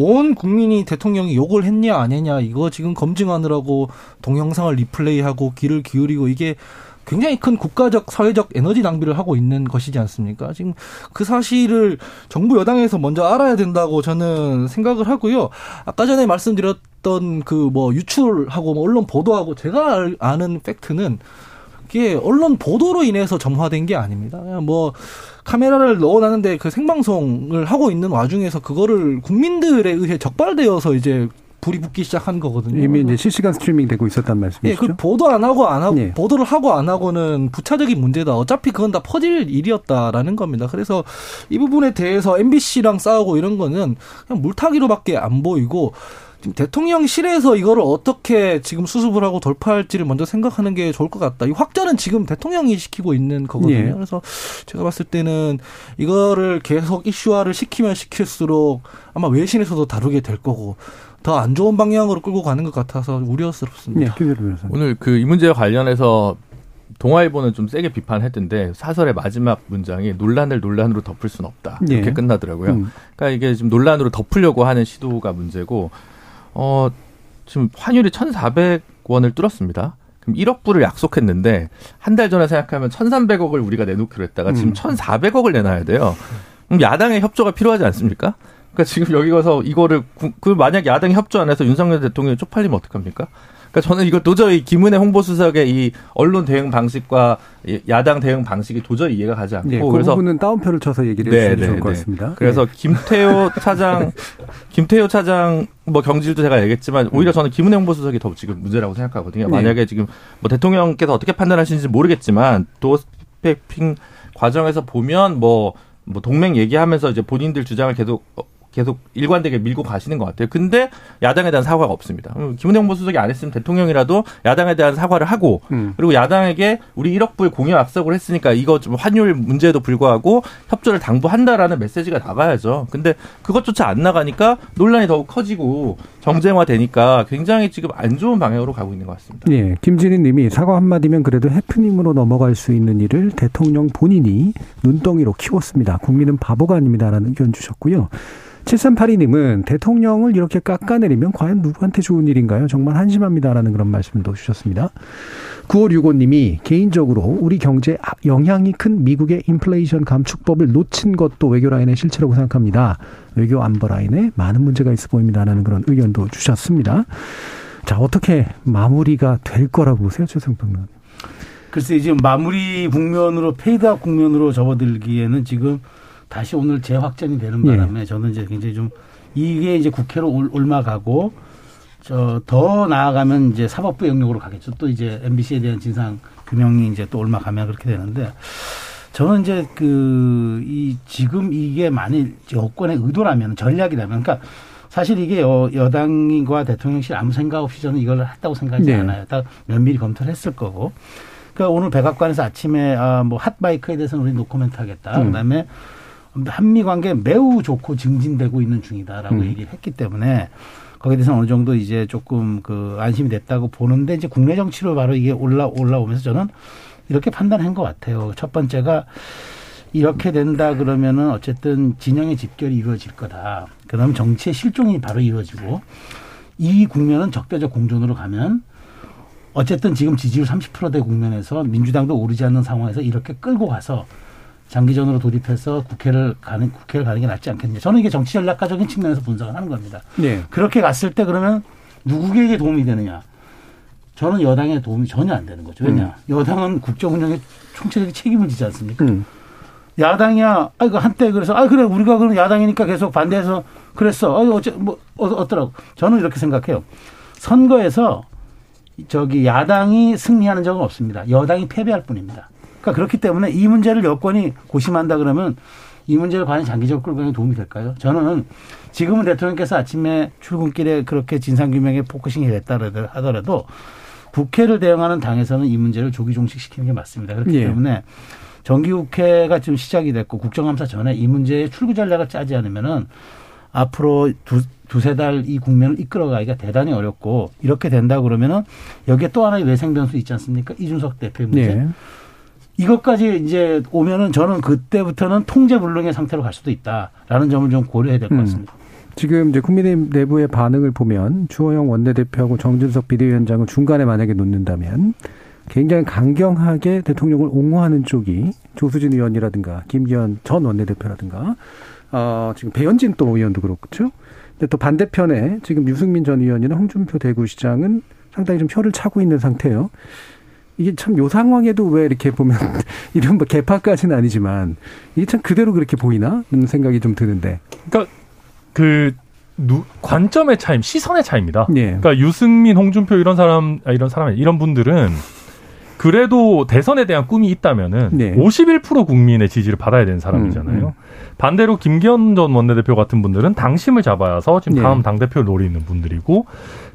온 국민이 대통령이 욕을 했냐 안 했냐 이거 지금 검증하느라고 동영상을 리플레이하고 귀를 기울이고 이게 굉장히 큰 국가적 사회적 에너지 낭비를 하고 있는 것이지 않습니까? 지금 그 사실을 정부 여당에서 먼저 알아야 된다고 저는 생각을 하고요. 아까 전에 말씀드렸던 그 뭐 유출하고 뭐 언론 보도하고 제가 알- 아는 팩트는 이게 언론 보도로 인해서 점화된 게 아닙니다. 그냥 뭐 카메라를 넣어놨는데 그 생방송을 하고 있는 와중에서 그거를 국민들에 의해 적발되어서 이제 불이 붙기 시작한 거거든요. 이미 이제 실시간 스트리밍 되고 있었단 예, 말씀이시죠? 그 보도 안 하고 안 하고 예. 보도를 하고 안 하고는 부차적인 문제다. 어차피 그건 다 퍼질 일이었다라는 겁니다. 그래서 이 부분에 대해서 MBC랑 싸우고 이런 거는 그냥 물타기로밖에 안 보이고 지금 대통령실에서 이거를 어떻게 지금 수습을 하고 돌파할지를 먼저 생각하는 게 좋을 것 같다. 이 확전은 지금 대통령이 시키고 있는 거거든요. 예. 그래서 제가 봤을 때는 이거를 계속 이슈화를 시키면 시킬수록 아마 외신에서도 다루게 될 거고 더 안 좋은 방향으로 끌고 가는 것 같아서 우려스럽습니다. 예. 오늘 그 이 문제와 관련해서 동아일보는 좀 세게 비판했던데 사설의 마지막 문장이 논란을 논란으로 덮을 수는 없다 이렇게 예. 끝나더라고요. 음. 그러니까 이게 지금 논란으로 덮으려고 하는 시도가 문제고 어 지금 환율이 1,400원을 뚫었습니다. 그럼 1억 불을 약속했는데 한 달 전에 생각하면 1,300억을 우리가 내놓기로 했다가 지금 음. 1,400억을 내놔야 돼요. 그럼 야당의 협조가 필요하지 않습니까? 그러니까 지금 여기 가서 이거를 구- 그 만약 야당이 협조 안 해서 윤석열 대통령이 쪽팔리면 어떡합니까? 그러니까 저는 이거 도저히 김은혜 홍보수석의 이 언론 대응 방식과 이 야당 대응 방식이 도저히 이해가 가지 않고 예, 그 그래서 부분은 따옴표를 쳐서 얘기를 네, 해주시면 네, 좋을 것 네. 같습니다. 그래서 예. 김태호 [LAUGHS] 차장, 김태호 차장 뭐 경질도 제가 얘기했지만 오히려 저는 김은혜 홍보수석이 더 지금 문제라고 생각하거든요. 네. 만약에 지금 뭐 대통령께서 어떻게 판단하시는지 모르겠지만 도스패핑 과정에서 보면 뭐, 뭐 동맹 얘기하면서 이제 본인들 주장을 계속 어, 계속 일관되게 밀고 가시는 것 같아요. 근데 야당에 대한 사과가 없습니다. 음, 김은혜 홍보수석이 안 했으면 대통령이라도 야당에 대한 사과를 하고 음. 그리고 야당에게 우리 1억 불 공여 약속을 했으니까 이거 좀 환율 문제에도 불구하고 협조를 당부한다라는 메시지가 나가야죠. 근데 그것조차 안 나가니까 논란이 더욱 커지고 정쟁화되니까 굉장히 지금 안 좋은 방향으로 가고 있는 것 같습니다. 예, 김진희 님이 사과 한마디면 그래도 해프닝으로 넘어갈 수 있는 일을 대통령 본인이 눈덩이로 키웠습니다. 국민은 바보가 아닙니다라는 의견 주셨고요. 7382님은 대통령을 이렇게 깎아내리면 과연 누구한테 좋은 일인가요? 정말 한심합니다라는 그런 말씀도 주셨습니다. 9565님이 개인적으로 우리 경제에 영향이 큰 미국의 인플레이션 감축법을 놓친 것도 외교 라인의 실체라고 생각합니다. 외교 안보 라인에 많은 문제가 있어 보입니다라는 그런 의견도 주셨습니다. 자, 어떻게 마무리가 될 거라고 보세요, 최승평 의원? 글쎄 지금 마무리 국면으로 페이드아웃 국면으로 접어들기에는 지금 다시 오늘 재확전이 되는 예. 바람에 저는 이제 굉장히 좀 이게 이제 국회로 올- 올라가고 저 더 나아가면 이제 사법부 영역으로 가겠죠. 또 이제 MBC에 대한 진상 규명이 이제 또 올라가면 그렇게 되는데 저는 이제 그 이 지금 이게 만일 여권의 의도라면 전략이라면 그러니까 사실 이게 여, 여당과 대통령실 아무 생각 없이 저는 이걸 했다고 생각하지 네. 않아요. 딱 면밀히 검토를 했을 거고. 그러니까 오늘 백악관에서 아침에 아, 뭐 핫바이크에 대해서는 우리 노코멘트 하겠다. 음. 그다음에 한미 관계 매우 좋고 증진되고 있는 중이다라고 음. 얘기를 했기 때문에 거기에 대해서 어느 정도 이제 조금 그 안심이 됐다고 보는데 이제 국내 정치로 바로 이게 올라 올라오면서 저는 이렇게 판단한 것 같아요. 첫 번째가 이렇게 된다 그러면은 어쨌든 진영의 집결이 이루어질 거다. 그다음 정치의 실종이 바로 이루어지고 이 국면은 적대적 공존으로 가면 어쨌든 지금 지지율 30%대 국면에서 민주당도 오르지 않는 상황에서 이렇게 끌고 가서 장기전으로 돌입해서 국회를 가는 국회를 가는 게 낫지 않겠냐. 저는 이게 정치 전략가적인 측면에서 분석을 하는 겁니다. 네. 그렇게 갔을 때 그러면 누구에게 도움이 되느냐? 저는 여당에 도움이 전혀 안 되는 거죠. 왜냐? 여당은 국정 운영에 총체적인 책임을 지지 않습니까? 음. 야당이야. 아, 그 한때 그래서 아 그래 우리가 그럼 야당이니까 계속 반대해서 그랬어. 아, 어째 뭐 어, 어더라고. 저는 이렇게 생각해요. 선거에서 저기 야당이 승리하는 적은 없습니다. 여당이 패배할 뿐입니다. 그러니까 그렇기 때문에 이 문제를 여권이 고심한다 그러면 이 문제를 과연 장기적으로 끌고 가는 데 도움이 될까요? 저는 지금은 대통령께서 아침에 출근길에 그렇게 진상규명에 focusing이 됐다 하더라도 국회를 대응하는 당에서는 이 문제를 조기 종식시키는 게 맞습니다. 그렇기 예. 때문에 정기국회가 지금 시작이 됐고 국정감사 전에 이 문제의 출구 전략을 짜지 않으면은 앞으로 두, 두세 달 이 국면을 이끌어가기가 대단히 어렵고 이렇게 된다 그러면은 여기에 또 하나의 외생 변수 있지 않습니까? 이준석 대표의 문제. 네. 이것까지 이제 오면은 저는 그때부터는 통제불능의 상태로 갈 수도 있다라는 점을 좀 고려해야 될것 음. 같습니다. 지금 이제 국민의힘 내부의 반응을 보면 주호영 원내대표하고 정준석 비대위원장을 중간에 만약에 놓는다면 굉장히 강경하게 대통령을 옹호하는 쪽이 조수진 의원이라든가 김기현 전 원내대표라든가 어, 지금 배현진 또 의원도 그렇죠. 근데 또 반대편에 지금 유승민 전 의원이나 홍준표 대구시장은 상당히 좀 혀를 차고 있는 상태예요. 이게 참 요 상황에도 왜 이렇게 보면 [LAUGHS] 이런 뭐 개파까지는 아니지만 이게 참 그대로 그렇게 보이나? 하는 생각이 좀 드는데. 그러니까 그 누, 관점의 차이, 시선의 차이입니다. 예. 그러니까 유승민, 홍준표 이런 사람, 아, 이런 사람, 이런 분들은 그래도 대선에 대한 꿈이 있다면은 네. 51% 국민의 지지를 받아야 되는 사람이잖아요. 음, 음. 반대로 김기현 전 원내대표 같은 분들은 당심을 잡아서 지금 네. 다음 당 대표를 노리는 분들이고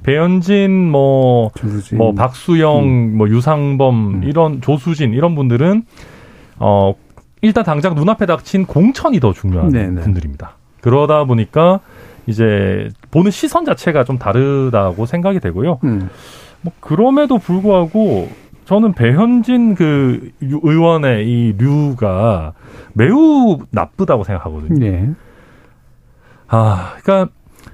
배현진 뭐 조수진. 뭐 박수영, 뭐 유상범 음. 이런 조수진 이런 분들은 어 일단 당장 눈앞에 닥친 공천이 더 중요한 네네. 분들입니다. 그러다 보니까 이제 보는 시선 자체가 좀 다르다고 생각이 되고요. 음. 뭐 그럼에도 불구하고 저는 배현진 그 유- 의원의 이 류가 매우 나쁘다고 생각하거든요. 네. 아, 그러니까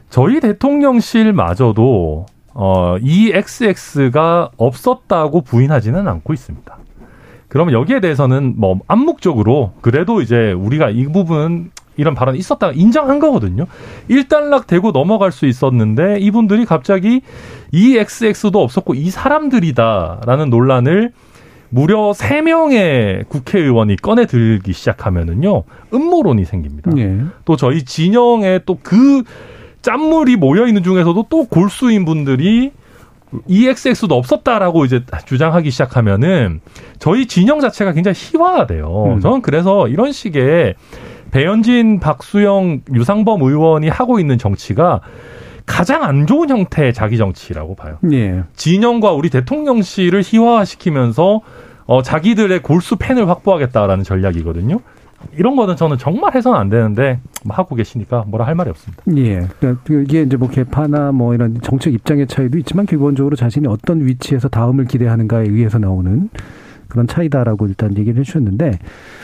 저희 대통령실마저도 어, 이 XX가 없었다고 부인하지는 않고 있습니다. 그러면 여기에 대해서는 뭐 암묵적으로 그래도 이제 우리가 이 부분 이런 발언이 있었다 인정한 거거든요. 일단락 되고 넘어갈 수 있었는데 이분들이 갑자기 이 XX도 없었고 이 사람들이다라는 논란을 무려 세명의 국회의원이 꺼내 들기 시작하면은요. 음모론이 생깁니다. 네. 또 저희 진영에 또그 짠물이 모여 있는 중에서도 또 골수인 분들이 EXX도 없었다라고 이제 주장하기 시작하면은 저희 진영 자체가 굉장히 희화화돼요. 음. 저는 그래서 이런 식의 배현진, 박수영, 유상범 의원이 하고 있는 정치가 가장 안 좋은 형태의 자기 정치라고 봐요. 네. 진영과 우리 대통령실을 희화화시키면서 어, 자기들의 골수 팬을 확보하겠다라는 전략이거든요. 이런 거는 저는 정말 해서는 안 되는데 뭐 하고 계시니까 뭐라 할 말이 없습니다. 예. 그러니까 이게 이제 뭐 개파나 뭐 이런 정책 입장의 차이도 있지만 기본적으로 자신이 어떤 위치에서 다음을 기대하는가에 의해서 나오는 그런 차이다라고 일단 얘기를 해주셨는데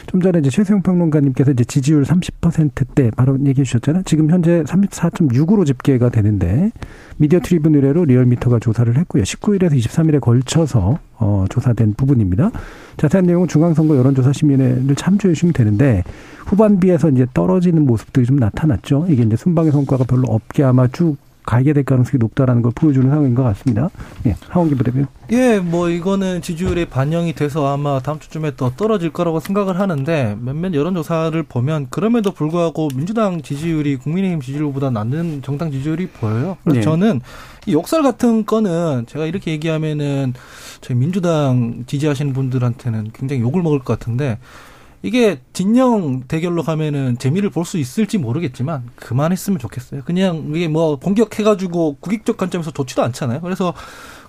좀 전에 이제 최수영 평론가님께서 이제 지지율 30%대 바로 얘기해 주셨잖아요. 지금 현재 34.6으로 집계가 되는데 미디어 트리뷴 의뢰로 리얼미터가 조사를 했고요. 19일에서 23일에 걸쳐서 어, 조사된 부분입니다. 자세한 내용은 중앙선거 여론조사 시민회를 참조해 주시면 되는데 후반비에서 이제 떨어지는 모습들이 좀 나타났죠. 이게 이제 순방의 성과가 별로 없게 아마 쭉 가게 될 가능성이 높다라는 걸 보여주는 상황인 것 같습니다. 예, 하원기 부대변. 예, 뭐 이거는 지지율에 반영이 돼서 아마 다음 주쯤에 또 떨어질 거라고 생각을 하는데 몇몇 여론조사를 보면 그럼에도 불구하고 민주당 지지율이 국민의힘 지지율보다 낮은 정당 지지율이 보여요. 그래서 네. 저는 이 욕설 같은 거는 제가 이렇게 얘기하면은 저희 민주당 지지하시는 분들한테는 굉장히 욕을 먹을 것 같은데 이게 진영 대결로 가면은 재미를 볼 수 있을지 모르겠지만 그만했으면 좋겠어요. 그냥 이게 뭐 공격해가지고 국익적 관점에서 좋지도 않잖아요. 그래서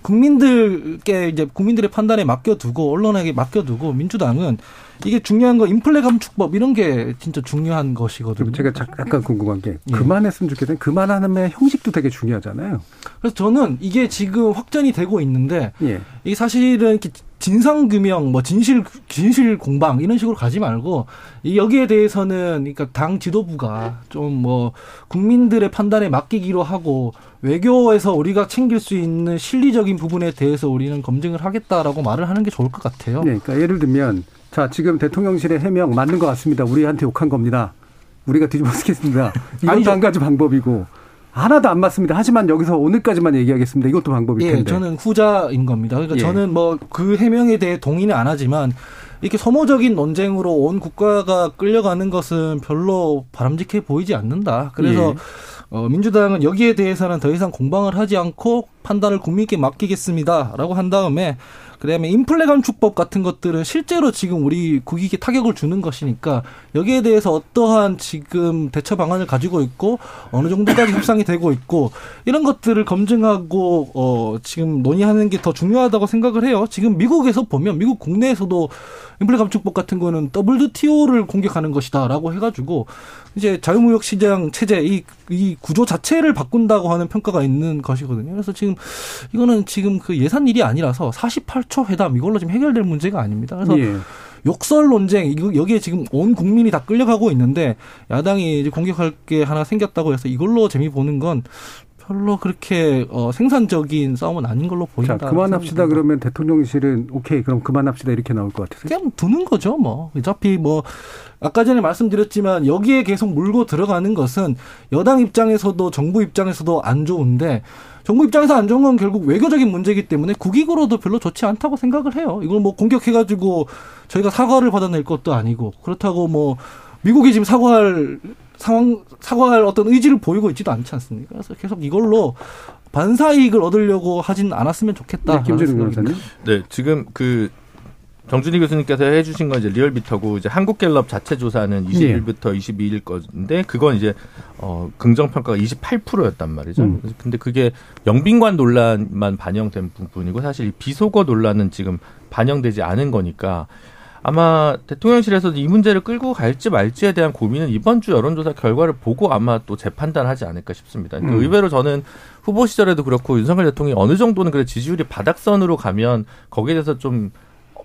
국민들께 이제 국민들의 판단에 맡겨두고 언론에게 맡겨두고 민주당은 이게 중요한 거 인플레 감축법 이런 게 진짜 중요한 것이거든요. 제가 잠깐 궁금한 게 예. 그만했으면 좋겠는 그만하는 형식도 되게 중요하잖아요. 그래서 저는 이게 지금 확전이 되고 있는데 예. 이게 사실은 이렇게 진상 규명, 뭐 진실 진실 공방 이런 식으로 가지 말고 이 여기에 대해서는 그러니까 당 지도부가 좀 뭐 국민들의 판단에 맡기기로 하고 외교에서 우리가 챙길 수 있는 실리적인 부분에 대해서 우리는 검증을 하겠다라고 말을 하는 게 좋을 것 같아요. 네, 그러니까 예를 들면 자 지금 대통령실의 해명 맞는 것 같습니다. 우리한테 욕한 겁니다. 우리가 뒤집어 쓰겠습니다. 이것도 아니죠. 한 가지 방법이고 하나도 안 맞습니다. 하지만 여기서 오늘까지만 얘기하겠습니다. 이것도 방법일 예, 텐데. 저는 후자인 겁니다. 그러니까 예. 저는 뭐 그 해명에 대해 동의는 안 하지만 이렇게 소모적인 논쟁으로 온 국가가 끌려가는 것은 별로 바람직해 보이지 않는다. 그래서 예. 어, 민주당은 여기에 대해서는 더 이상 공방을 하지 않고 판단을 국민께 맡기겠습니다라고 한 다음에 그다음에 인플레 감축법 같은 것들은 실제로 지금 우리 국익에 타격을 주는 것이니까 여기에 대해서 어떠한 지금 대처 방안을 가지고 있고 어느 정도까지 협상이 되고 있고 이런 것들을 검증하고 어 지금 논의하는 게 더 중요하다고 생각을 해요. 지금 미국에서 보면 미국 국내에서도 인플레 감축법 같은 거는 WTO를 공격하는 것이다라고 해가지고 이제 자유무역 시장 체제 이, 이 구조 자체를 바꾼다고 하는 평가가 있는 것이거든요. 그래서 지금 이거는 지금 그 예산 일이 아니라서 48초 회담 이걸로 지금 해결될 문제가 아닙니다. 그래서 예. 욕설 논쟁 이거 여기에 지금 온 국민이 다 끌려가고 있는데 야당이 이제 공격할 게 하나 생겼다고 해서 이걸로 재미 보는 건 별로 그렇게 어, 생산적인 싸움은 아닌 걸로 보인다. 자 그만합시다. 그러면 대통령실은 오케이 그럼 그만합시다 이렇게 나올 것 같으세요? 그냥 두는 거죠, 뭐. 어차피 뭐, 아까 전에 말씀드렸지만, 여기에 계속 물고 들어가는 것은 여당 입장에서도 정부 입장에서도 안 좋은데, 정부 입장에서 안 좋은 건 결국 외교적인 문제이기 때문에 국익으로도 별로 좋지 않다고 생각을 해요. 이걸 뭐 공격해가지고 저희가 사과를 받아낼 것도 아니고, 그렇다고 뭐, 미국이 지금 사과할 상황, 사과할 어떤 의지를 보이고 있지도 않지 않습니까? 그래서 계속 이걸로 반사 이익을 얻으려고 하진 않았으면 좋겠다. 네, 김준우 변호사님. 네, 지금 그 정준희 교수님께서 해주신 건 이제 리얼미터고 이제 한국갤럽 자체 조사는 20일부터 22일 건데 그건 이제 어 긍정 평가가 28%였단 말이죠. 음. 그래서 근데 그게 영빈관 논란만 반영된 부분이고 사실 이 비속어 논란은 지금 반영되지 않은 거니까 아마 대통령실에서도 이 문제를 끌고 갈지 말지에 대한 고민은 이번 주 여론조사 결과를 보고 아마 또 재판단하지 않을까 싶습니다. 음. 의외로 저는 후보 시절에도 그렇고 윤석열 대통령이 어느 정도는 그래 지지율이 바닥선으로 가면 거기에 대해서 좀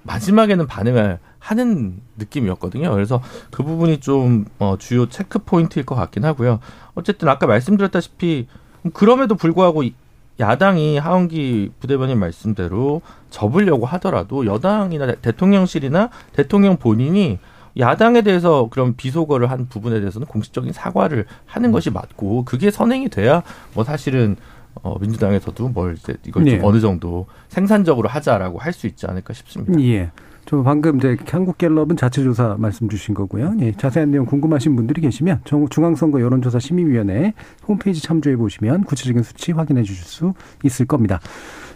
마지막에는 반응을 하는 느낌이었거든요. 그래서 그 부분이 좀 어, 주요 체크 포인트일 것 같긴 하고요. 어쨌든 아까 말씀드렸다시피 그럼에도 불구하고 이- 야당이 하원기 부대변인 말씀대로 접으려고 하더라도 여당이나 대통령실이나 대통령 본인이 야당에 대해서 그런 비속어를 한 부분에 대해서는 공식적인 사과를 하는 것이 맞고 그게 선행이 돼야 뭐 사실은 어, 민주당에서도 뭘 이제 이걸 좀 네. 어느 정도 생산적으로 하자라고 할 수 있지 않을까 싶습니다. 예. 저 방금 이제 한국갤럽은 자체조사 말씀 주신 거고요. 예, 자세한 내용 궁금하신 분들이 계시면 정- 중앙선거 여론조사 심의위원회 홈페이지 참조해 보시면 구체적인 수치 확인해 주실 수 있을 겁니다.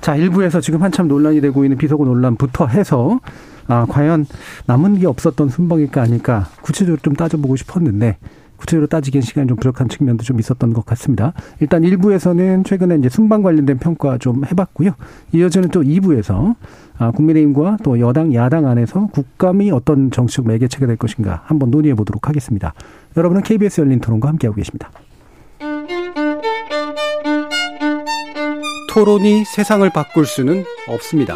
자, 일부에서 지금 한참 논란이 되고 있는 비속어 논란부터 해서 아, 과연 남은 게 없었던 순방일까 아닐까 구체적으로 좀 따져보고 싶었는데 구체적으로 따지기엔 시간이 좀 부족한 측면도 좀 있었던 것 같습니다. 일단 1부에서는 최근에 이제 순방 관련된 평가 좀 해봤고요. 이어지는 또 2부에서 아, 국민의힘과 또 여당, 야당 안에서 국감이 어떤 정치적 매개체가 될 것인가 한번 논의해 보도록 하겠습니다. 여러분은 KBS 열린 토론과 함께하고 계십니다. 토론이 세상을 바꿀 수는 없습니다.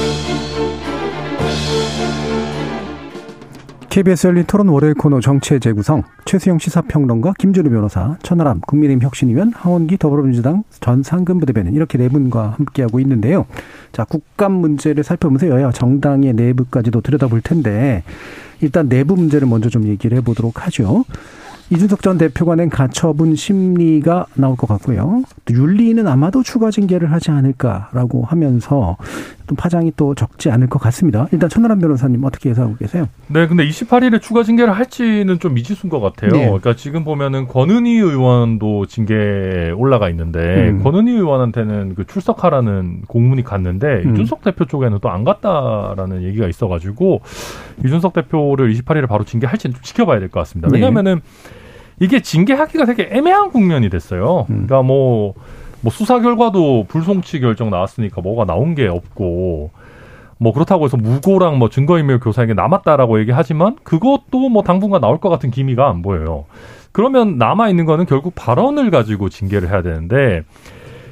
KBS 열린 토론 월요일 코너 정치의 재구성 최수영 시사평론가 김준우 변호사 천하람 국민의힘 혁신위원 하원기 더불어민주당 전 상근부 대변인 이렇게 네 분과 함께하고 있는데요. 자 국감 문제를 살펴보면서 여야 정당의 내부까지도 들여다볼 텐데 일단 내부 문제를 먼저 좀 얘기를 해보도록 하죠. 이준석 전 대표가 낸 가처분 심리가 나올 것 같고요. 또 윤리위는 아마도 추가 징계를 하지 않을까라고 하면서 또 파장이 또 적지 않을 것 같습니다. 일단 천하람 변호사님 어떻게 예상하고 계세요? 네, 근데 28일에 추가 징계를 할지는 좀 미지수인 것 같아요. 네. 그러니까 지금 보면은 권은희 의원도 징계에 올라가 있는데 음. 권은희 의원한테는 그 출석하라는 공문이 갔는데 음. 이준석 대표 쪽에는 또 안 갔다라는 얘기가 있어가지고 이준석 대표를 28일에 바로 징계할지는 좀 지켜봐야 될 것 같습니다. 네. 왜냐하면은 이게 징계하기가 되게 애매한 국면이 됐어요. 음. 그러니까 뭐, 뭐 수사 결과도 불송치 결정 나왔으니까 뭐가 나온 게 없고 뭐 그렇다고 해서 무고랑 뭐 증거인멸 교사에게 남았다라고 얘기하지만 그것도 뭐 당분간 나올 것 같은 기미가 안 보여요. 그러면 남아 있는 거는 결국 발언을 가지고 징계를 해야 되는데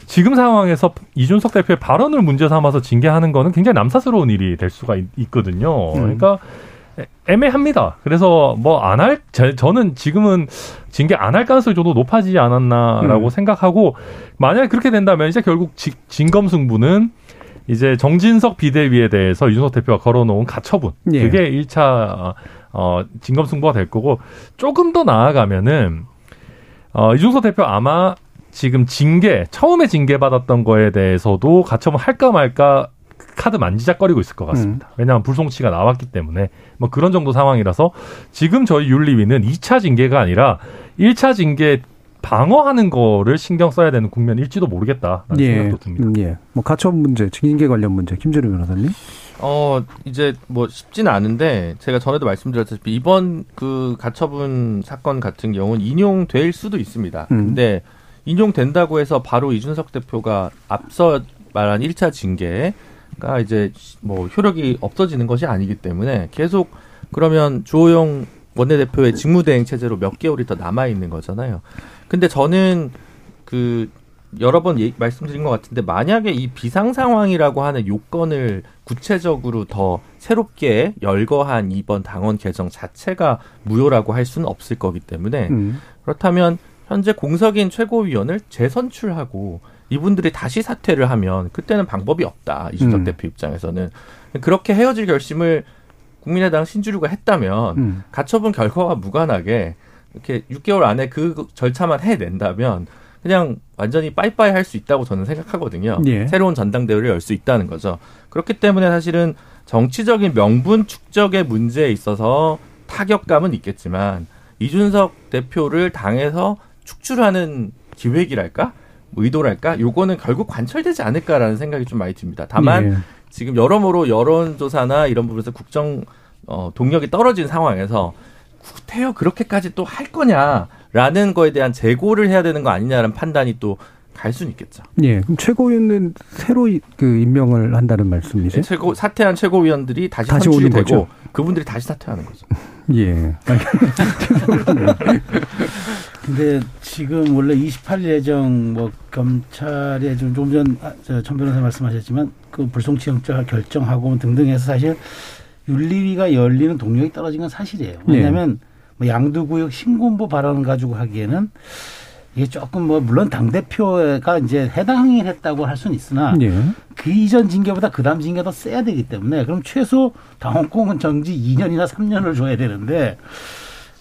지금 상황에서 이준석 대표의 발언을 문제 삼아서 징계하는 거는 굉장히 남사스러운 일이 될 수가 있, 거든요 그러니까 애- 애매합니다. 그래서 뭐 안 할, 저는 지금은 징계 안 할 가능성이 좀 더 높아지지 않았나라고 음. 생각하고 만약에 그렇게 된다면 이제 결국 지- 진검 승부는 이제 정진석 비대위에 대해서 이준석 대표가 걸어놓은 가처분 예. 그게 1차 어, 진검 승부가 될 거고 조금 더 나아가면은 어, 이준석 대표 아마 지금 징계 처음에 징계 받았던 거에 대해서도 가처분 할까 말까 카드 만지작거리고 있을 것 같습니다. 왜냐하면 불송치가 나왔기 때문에 뭐 그런 정도 상황이라서 지금 저희 윤리위는 2차 징계가 아니라 1차 징계 방어하는 거를 신경 써야 되는 국면일지도 모르겠다라는 생각도 듭니다. 음, 예. 뭐 가처분 문제, 징계 관련 문제, 김재룡 변호사님. 어, 이제 뭐 쉽지는 않은데 제가 전에도 말씀드렸다시피 이번 그 가처분 사건 같은 경우는 인용될 수도 있습니다. 음. 근데 인용된다고 해서 바로 이준석 대표가 앞서 말한 1차 징계 가 이제 뭐 효력이 없어지는 것이 아니기 때문에 계속 그러면 주호영 원내대표의 직무대행 체제로 몇 개월이 더 남아 있는 거잖아요. 근데 저는 그 여러 번 얘기- 말씀드린 것 같은데 만약에 이 비상 상황이라고 하는 요건을 구체적으로 더 새롭게 열거한 이번 당원 개정 자체가 무효라고 할 수는 없을 거기 때문에 음. 그렇다면 현재 공석인 최고위원을 재선출하고 이분들이 다시 사퇴를 하면 그때는 방법이 없다 이준석 음. 대표 입장에서는 그렇게 헤어질 결심을 국민의당 신주류가 했다면 음. 가처분 결과와 무관하게 이렇게 6개월 안에 그 절차만 해낸다면 그냥 완전히 빠이빠이 할 수 있다고 저는 생각하거든요. 예. 새로운 전당대회를 열 수 있다는 거죠. 그렇기 때문에 사실은 정치적인 명분 축적의 문제에 있어서 타격감은 있겠지만 이준석 대표를 당에서 축출하는 기획이랄까? 뭐 의도랄까? 요거는 결국 관철되지 않을까라는 생각이 좀 많이 듭니다. 다만 예. 지금 여러모로 여론조사나 이런 부분에서 국정 어, 동력이 떨어진 상황에서 구태여 그렇게까지 또 할 거냐라는 거에 대한 재고를 해야 되는 거 아니냐라는 판단이 또 갈 수는 있겠죠. 예. 그럼 최고위원은 새로 이- 그 임명을 한다는 말씀이세요? 최고 사퇴한 최고위원들이 다시, 다시 선출이 오는 되고 거죠? 그분들이 다시 사퇴하는 거죠. [LAUGHS] 예. [LAUGHS] 근데 지금 원래 28일 예정 뭐 검찰에 좀좀전천 변호사 말씀하셨지만 그 불송치 영장 결정하고 등등 해서 사실 윤리위가 열리는 동력이 떨어진 건 사실이에요. 왜냐하면 뭐 양두구역 신군부 발언을 가지고 하기에는 이게 조금 뭐 물론 당 대표가 이제 해당을 했다고 할 수는 있으나 예. 그 이전 징계보다 그 다음 징계가 더 세야 되기 때문에 그럼 최소 당원공은 정지 2년이나 3년을 줘야 되는데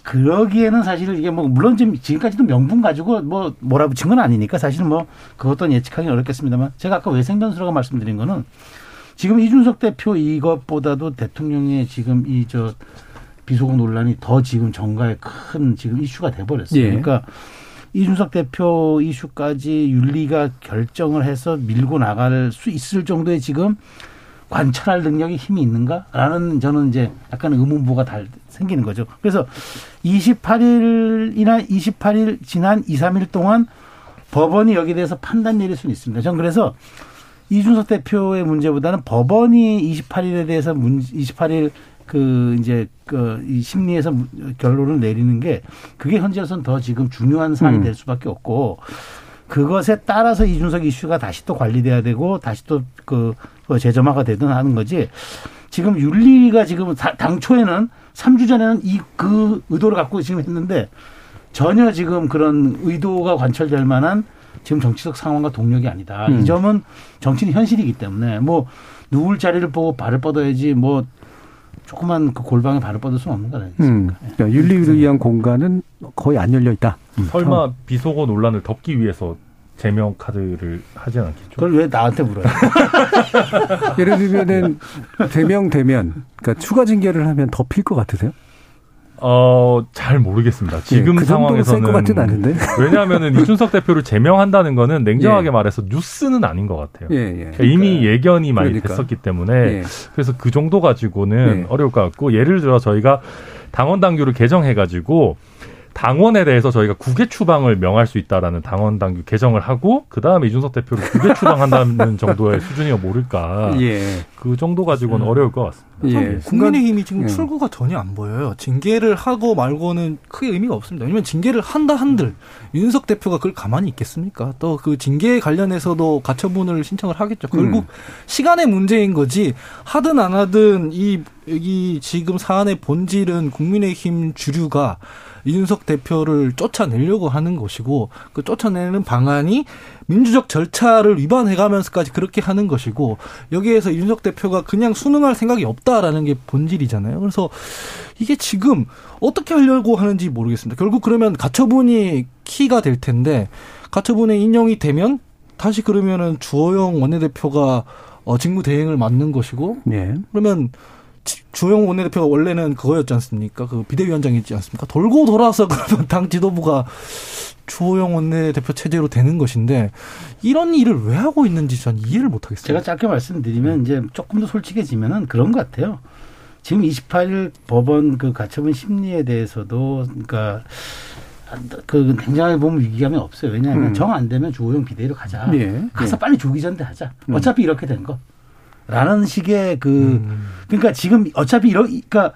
그러기에는 사실 이게 뭐 물론 지금 지금까지도 명분 가지고 뭐 몰아붙인 건 아니니까 사실은 뭐 그것도 예측하기 어렵겠습니다만 제가 아까 외생변수라고 말씀드린 거는 지금 이준석 대표 이것보다도 대통령의 지금 이 저 비속어 논란이 더 지금 정가에 큰 지금 이슈가 돼버렸어요. 예. 그러니까 이준석 대표 이슈까지 윤리가 결정을 해서 밀고 나갈 수 있을 정도의 지금 관찰할 능력이 힘이 있는가라는 저는 이제 약간 의문부가 달 생기는 거죠. 그래서 28일이나 28일 지난 2, 3일 동안 법원이 여기에 대해서 판단 내릴 수는 있습니다. 전 그래서 이준석 대표의 문제보다는 법원이 28일에 대해서 문 28일 그 이제 그이 심리에서 문- 결론을 내리는 게 그게 현재로서는 더 지금 중요한 사안이 음. 될 수밖에 없고 그것에 따라서 이준석 이슈가 다시 또 관리돼야 되고 다시 또그 재점화가 되든 하는 거지. 지금 윤리가 지금 다- 당초에는 3주 전에는 이 그 의도를 갖고 지금 했는데 전혀 지금 그런 의도가 관철될 만한 지금 정치적 상황과 동력이 아니다. 음. 이 점은 정치는 현실이기 때문에 뭐 누울 자리를 보고 발을 뻗어야지 뭐 조그만 그 골방에 발을 뻗을 수는 없는 거 음. 아니겠습니까? 예. 그러니까 윤리를 위한 공간은 거의 안 열려 있다. 음. 설마 비속어 논란을 덮기 위해서 제명 카드를 하진 않겠죠. 그걸 왜 나한테 물어요? [LAUGHS] 예를 들면은 대명되면 그러니까 추가 징계를 하면 덮일 것 같으세요? 어, 잘 모르겠습니다. 지금 예, 그 상황에서는 같진 않은데. [LAUGHS] 왜냐하면은 이준석 대표를 제명한다는 거는 냉정하게 예. 말해서 뉴스는 아닌 것 같아요. 예, 예. 그러니까 이미 예견이 많이 그러니까. 됐었기 때문에 예. 그래서 그 정도 가지고는 예. 어려울 것 같고 예를 들어 저희가 당원 당규를 개정해 가지고 당원에 대해서 저희가 국외 추방을 명할 수 있다라는 당원 당규 개정을 하고 그 다음에 이준석 대표를 국외 추방한다는 [LAUGHS] 정도의 수준이면 모를까 예. 그 정도 가지고는 음. 어려울 것 같습니다. 예. 국민의힘이 지금 예. 출구가 전혀 안 보여요. 징계를 하고 말고는 크게 의미가 없습니다. 왜냐하면 징계를 한다 한들 윤석 대표가 그걸 가만히 있겠습니까? 또 그 징계 관련해서도 가처분을 신청을 하겠죠. 결국 음. 시간의 문제인 거지 하든 안 하든 이 여기 지금 사안의 본질은 국민의힘 주류가 이준석 대표를 쫓아내려고 하는 것이고 그 쫓아내는 방안이 민주적 절차를 위반해가면서까지 그렇게 하는 것이고 여기에서 이준석 대표가 그냥 순응할 생각이 없다라는 게 본질이잖아요. 그래서 이게 지금 어떻게 하려고 하는지 모르겠습니다. 결국 그러면 가처분이 키가 될 텐데 가처분에 인용이 되면 다시 그러면은 주호영 원내대표가 어, 직무 대행을 맡는 것이고 예. 그러면 지- 주호영 원내대표가 원래는 그거였지 않습니까? 그 비대위원장이지 않습니까? 돌고 돌아서 [LAUGHS] 그러면 당 지도부가 주호영 원내대표 체제로 되는 것인데 이런 일을 왜 하고 있는지 전 이해를 못 하겠어요. 제가 짧게 말씀드리면 이제 조금 더 솔직해지면은 그런 것 같아요. 지금 28일 법원 그 가처분 심리에 대해서도 그러니까 그 냉정하게 보면 위기감이 없어요. 왜냐하면 음. 정안 되면 주호영 비대위로 가자. 예. 가서 예. 빨리 조기 전대 하자. 음. 어차피 이렇게 된 거. 라는 식의 그 음. 그러니까 지금 어차피 이러 그러니까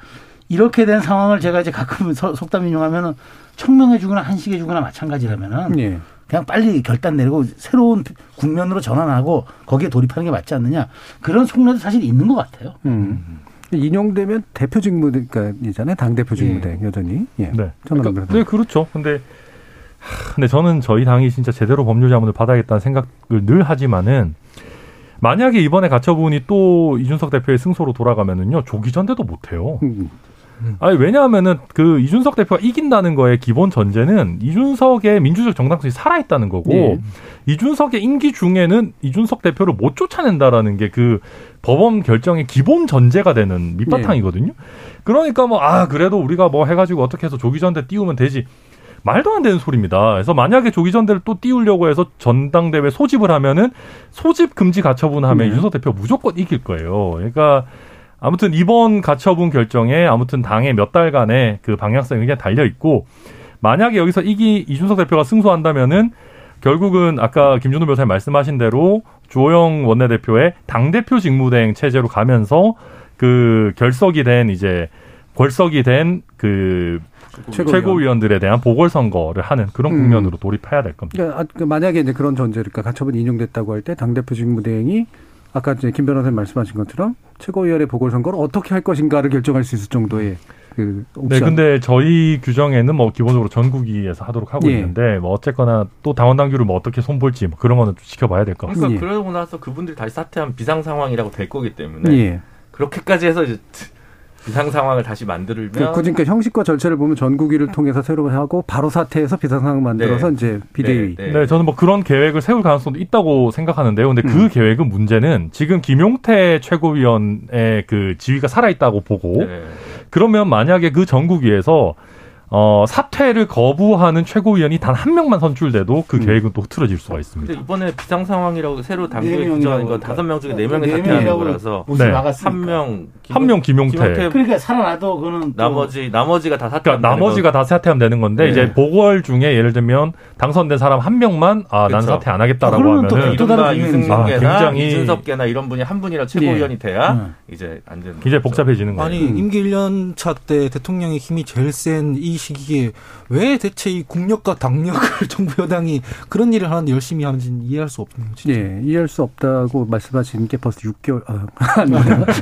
이렇게 된 상황을 제가 이제 가끔 서- 속담 인용하면은 청명해 주거나 한식해 주거나 마찬가지라면은 예. 그냥 빨리 결단 내리고 새로운 국면으로 전환하고 거기에 돌입하는 게 맞지 않느냐 그런 속내도 사실 있는 것 같아요. 음. 인용되면 대표 직무대니까잖아요. 당 대표 직무대 여전히. 예. 네. 저는 그러니까. 네, 그렇죠. 근데 하, 근데 저는 저희 당이 진짜 제대로 법률 자문을 받아야겠다는 생각을 늘 하지만은 만약에 이번에 가처분이 또 이준석 대표의 승소로 돌아가면은요 조기 전대도 못해요. 음. 아니 왜냐하면은 그 이준석 대표가 이긴다는 거의 기본 전제는 이준석의 민주적 정당성이 살아 있다는 거고 예. 이준석의 임기 중에는 이준석 대표를 못 쫓아낸다라는 게 그 법원 결정의 기본 전제가 되는 밑바탕이거든요. 그러니까 뭐 아 그래도 우리가 뭐 해가지고 어떻게 해서 조기 전대 띄우면 되지. 말도 안 되는 소리입니다. 그래서 만약에 조기 전대를 또 띄우려고 해서 전당대회 소집을 하면은 소집 금지 가처분 하면 네. 이준석 대표 무조건 이길 거예요. 그러니까 아무튼 이번 가처분 결정에 아무튼 당의 몇 달간의 그 방향성이 굉장히 달려 있고 만약에 여기서 이기 이준석 대표가 승소한다면은 결국은 아까 김준호 변호사님 말씀하신 대로 주호영 원내대표의 당대표 직무대행 체제로 가면서 그 결석이 된 이제 골석이 된 그 최고위원. 최고위원 들에 대한 보궐선거를 하는 그런 음. 국면으로 돌입해야 될 겁니다. 그러니까 만약에 이제 그런 전제를 그러니까 가처분 인용됐다고 할 때 당대표 직무대행이 아까 이제 김 변호사님 말씀하신 것처럼 최고위원회 보궐선거를 어떻게 할 것인가를 결정할 수 있을 정도의 그 옵션. 네, 근데 저희 규정에는 뭐 기본적으로 전국위에서 하도록 하고 예. 있는데 뭐 어쨌거나 또 당원 당규를 뭐 어떻게 손볼지 뭐 그런 거는 좀 지켜봐야 될 것 같습니다. 그러니까 예. 그러고 나서 그분들이 다시 사퇴하면 비상 상황이라고 될 거기 때문에 예. 그렇게까지 해서 이제 비상 상황을 다시 만들면 그, 그러니까 형식과 절차를 보면 전국위를 통해서 새로 하고 바로 사퇴해서 비상 상황 만들어서 네. 이제 비대위. 네, 네, 저는 뭐 그런 계획을 세울 가능성도 있다고 생각하는데요. 근데 그 음. 계획은 문제는 지금 김용태 최고위원의 그 지위가 살아 있다고 보고 네. 그러면 만약에 그 전국위에서 어, 사퇴를 거부하는 최고위원이 단 한 명만 선출돼도 그 음. 계획은 또 흐트러질 수가 있습니다. 근데 이번에 비상 상황이라고 새로 네 명이라고 규정한 건 그러니까. 다섯 명 중에 네 명이 네 사퇴하는 명이라고 거라서 네. 막았으니까. 한 명, 한명 김용태. 그러니까 살아나도 그거는 또 나머지 나머지가 다 사퇴. 그러니까 나머지가 다 사퇴하면 되는 건데 네. 이제 보궐 중에 예를 들면 당선된 사람 한 명만 아난 그렇죠. 사퇴 안 하겠다라고 아, 그러면 또 하면은 또 다른 국민이죠. 아, 굉장히- 이준석계나 이런 분이 한 분이라 최고위원이 돼야 음. 이제 안 되는. 굉장히. 복잡해지는 거예요. 아니 임기 1년 차 때 대통령의 힘이 제일 센이 시기에 왜 대체 이 국력과 당력을 [LAUGHS] 정부 여당이 그런 일을 하는데 열심히 하는지는 이해할 수 없네요. 진짜. 예, 이해할 수 없다고 말씀하신 게 벌써 6개월, 아, [LAUGHS] 아닙니다.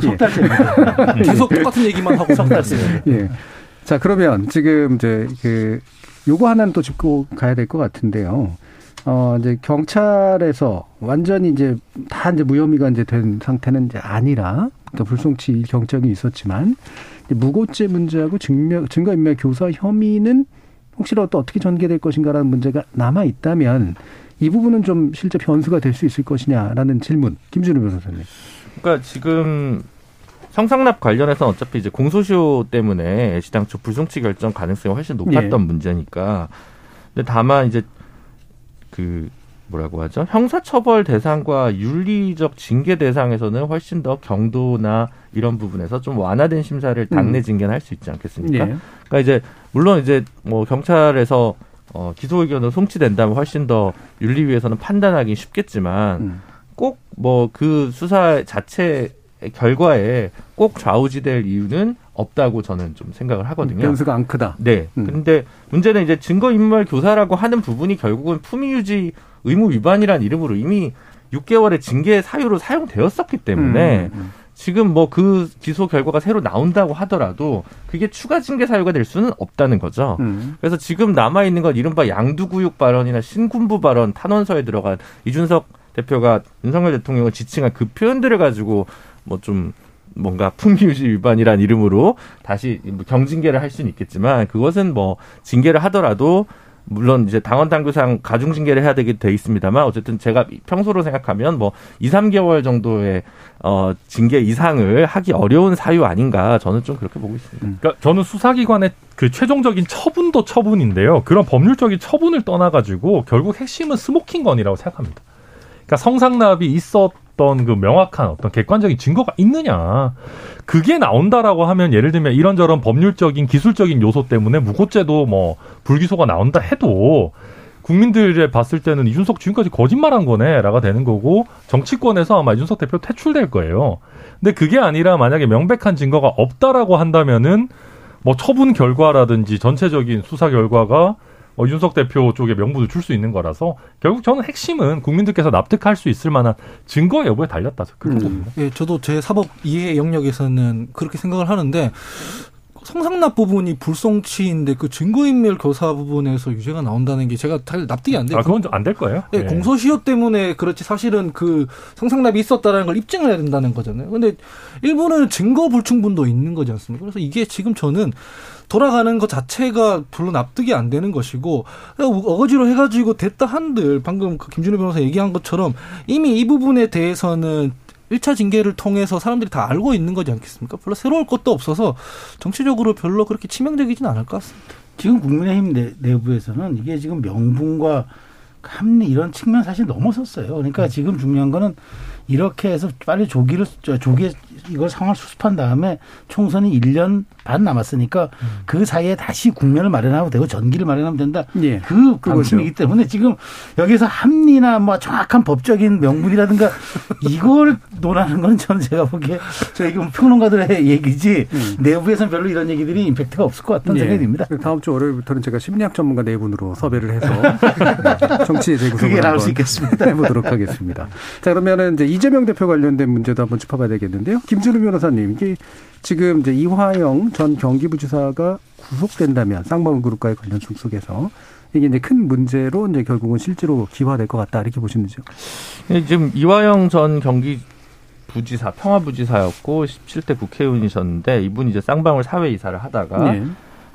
석 달째입니다. 계속 똑같은 얘기만 하고 석 달째. 예. 자, 그러면 지금 이제 그 요거 하나는 또 짚고 가야 될 것 같은데요. 어, 이제 경찰에서 완전히 이제 다 이제 무혐의가 이제 된 상태는 이제 아니라 그러니까 불송치 경장이 있었지만 무고죄 문제하고 증명 증거인멸 교사 혐의는 혹시라도 어떻게 전개될 것인가라는 문제가 남아 있다면 이 부분은 좀 실제 변수가 될 수 있을 것이냐라는 질문 김준우 변호사님. 그러니까 지금 성상납 관련해서는 어차피 이제 공소시효 때문에 시당초 불송치 결정 가능성이 훨씬 높았던 예. 문제니까. 근데 다만 이제 그 뭐라고 하죠? 형사처벌 대상과 윤리적 징계 대상에서는 훨씬 더 경도나 이런 부분에서 좀 완화된 심사를 당내 음. 징계는 할 수 있지 않겠습니까? 예. 그러니까 이제 물론 이제 뭐 경찰에서 어 기소 의견으로 송치된다면 훨씬 더 윤리위에서는 판단하기 쉽겠지만 음. 꼭뭐 그 수사 자체 결과에 꼭 좌우지될 이유는 없다고 저는 좀 생각을 하거든요. 변수가 안 크다. 네. 음. 근데 문제는 이제 증거 인멸 교사라고 하는 부분이 결국은 품위 유지 의무 위반이란 이름으로 이미 6개월의 징계 사유로 사용되었었기 때문에 음, 음. 지금 뭐 그 기소 결과가 새로 나온다고 하더라도 그게 추가 징계 사유가 될 수는 없다는 거죠. 음. 그래서 지금 남아 있는 건 이른바 양두구육 발언이나 신군부 발언 탄원서에 들어간 이준석 대표가 윤석열 대통령을 지칭한 그 표현들을 가지고 뭐좀 뭔가 품위유지 위반이란 이름으로 다시 뭐 경징계를 할 수는 있겠지만 그것은 뭐 징계를 하더라도 물론 이제 당원 당규상 가중 징계를 해야 되게 돼 있습니다만 어쨌든 제가 평소로 생각하면 뭐 2, 3개월 정도의 어 징계 이상을 하기 어려운 사유 아닌가 저는 좀 그렇게 보고 있습니다. 그러니까 저는 수사기관의 그 최종적인 처분도 처분인데요. 그런 법률적인 처분을 떠나 가지고 결국 핵심은 스모킹건이라고 생각합니다. 그러니까 성상납이 있었 던그 명확한 어떤 객관적인 증거가 있느냐. 그게 나온다라고 하면 예를 들면 이런저런 법률적인 기술적인 요소 때문에 무고죄도 뭐 불기소가 나온다 해도 국민들에 봤을 때는 이준석 지금까지 거짓말한 거네라가 되는 거고 정치권에서 아마 이준석 대표 퇴출될 거예요. 근데 그게 아니라 만약에 명백한 증거가 없다라고 한다면은 뭐 처분 결과라든지 전체적인 수사 결과가 어, 윤석 대표 쪽에 명분을 줄 수 있는 거라서 결국 저는 핵심은 국민들께서 납득할 수 있을 만한 증거 여부에 달렸다. 그렇게 음. 예, 저도 제 사법 이해 영역에서는 그렇게 생각을 하는데 성상납 부분이 불송치인데 그 증거인멸 교사 부분에서 유죄가 나온다는 게 제가 잘 납득이 안 돼요. 아, 그건 좀 안 될 거예요. 예, 예. 공소시효 때문에 그렇지 사실은 그 성상납이 있었다라는 걸 입증을 해야 된다는 거잖아요. 근데 일부는 증거 불충분도 있는 거지 않습니까? 그래서 이게 지금 저는 돌아가는 것 자체가 별로 납득이 안 되는 것이고 어거지로 해가지고 됐다 한들 방금 그 김준호 변호사 얘기한 것처럼 이미 이 부분에 대해서는 1차 징계를 통해서 사람들이 다 알고 있는 거지 않겠습니까? 별로 새로울 것도 없어서 정치적으로 별로 그렇게 치명적이진 않을 것 같습니다. 지금 국민의힘 내, 내부에서는 이게 지금 명분과 합리 이런 측면 사실 넘어섰어요. 그러니까 지금 중요한 거는 이렇게 해서 빨리 조기를 저, 조기에 이걸 상황을 수습한 다음에 총선이 1년 반 남았으니까 그 사이에 다시 국면을 마련하면 되고 전기를 마련하면 된다. 예. 그. 방침이기 때문에 지금 여기서 합리나 뭐 정확한 법적인 명분이라든가 [LAUGHS] 이걸 논하는 건 저는 제가 보기에 저희 그 평론가들의 얘기지 내부에서는 별로 이런 얘기들이 임팩트가 없을 것 같다는 예. 생각이 듭니다. 다음 주 월요일부터는 제가 심리학 전문가 네 분으로 섭외를 해서 [LAUGHS] 정치 재구성을 그게 나올 수 있겠습니다. [LAUGHS] 해보도록 하겠습니다. 자 그러면은 이제 이재명 대표 관련된 문제도 한번 짚어봐야 되겠는데요. 김준우 변호사님, 이게 지금 이제 이화영 전 경기부지사가 구속된다면 쌍방울 그룹과의 관련 속속에서 이게 이제 큰 문제로 이제 결국은 실제로 기화될 것 같다 이렇게 보시는지요? 예, 지금 이화영 전 경기 부지사 평화부지사였고 17대 국회의원이셨는데 이분이 이제 쌍방울 사회이사를 하다가 예.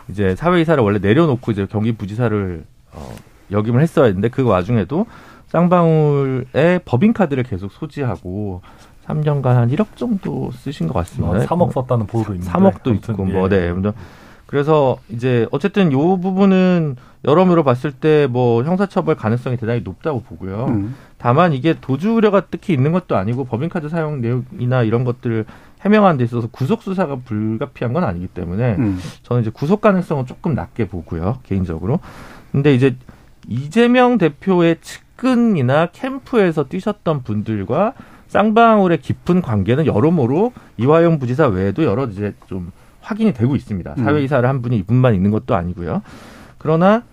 이제 사회이사를 원래 내려놓고 이제 경기부지사를 어, 역임을 했어야 했는데 그 와중에도 쌍방울의 법인카드를 계속 소지하고 3년간 한 1억 정도 쓰신 것 같습니다. 뭐 3억 썼다는 보도도 있는데. 3억도 아무튼, 있고 예. 뭐 네. 그래서 이제 어쨌든 요 부분은 여러모로 봤을 때 뭐 형사처벌 가능성이 대단히 높다고 보고요. 음. 다만 이게 도주 우려가 특히 있는 것도 아니고 법인카드 사용 내용이나 이런 것들을 해명하는 데 있어서 구속 수사가 불가피한 건 아니기 때문에 음. 저는 이제 구속 가능성은 조금 낮게 보고요 개인적으로. 근데 이제 이재명 대표의 측근이나 캠프에서 뛰셨던 분들과 쌍방울의 깊은 관계는 여러모로 이화영 부지사 외에도 여러 이제 좀 확인이 되고 있습니다. 음. 사회이사를 한 분이 이분만 있는 것도 아니고요. 그러나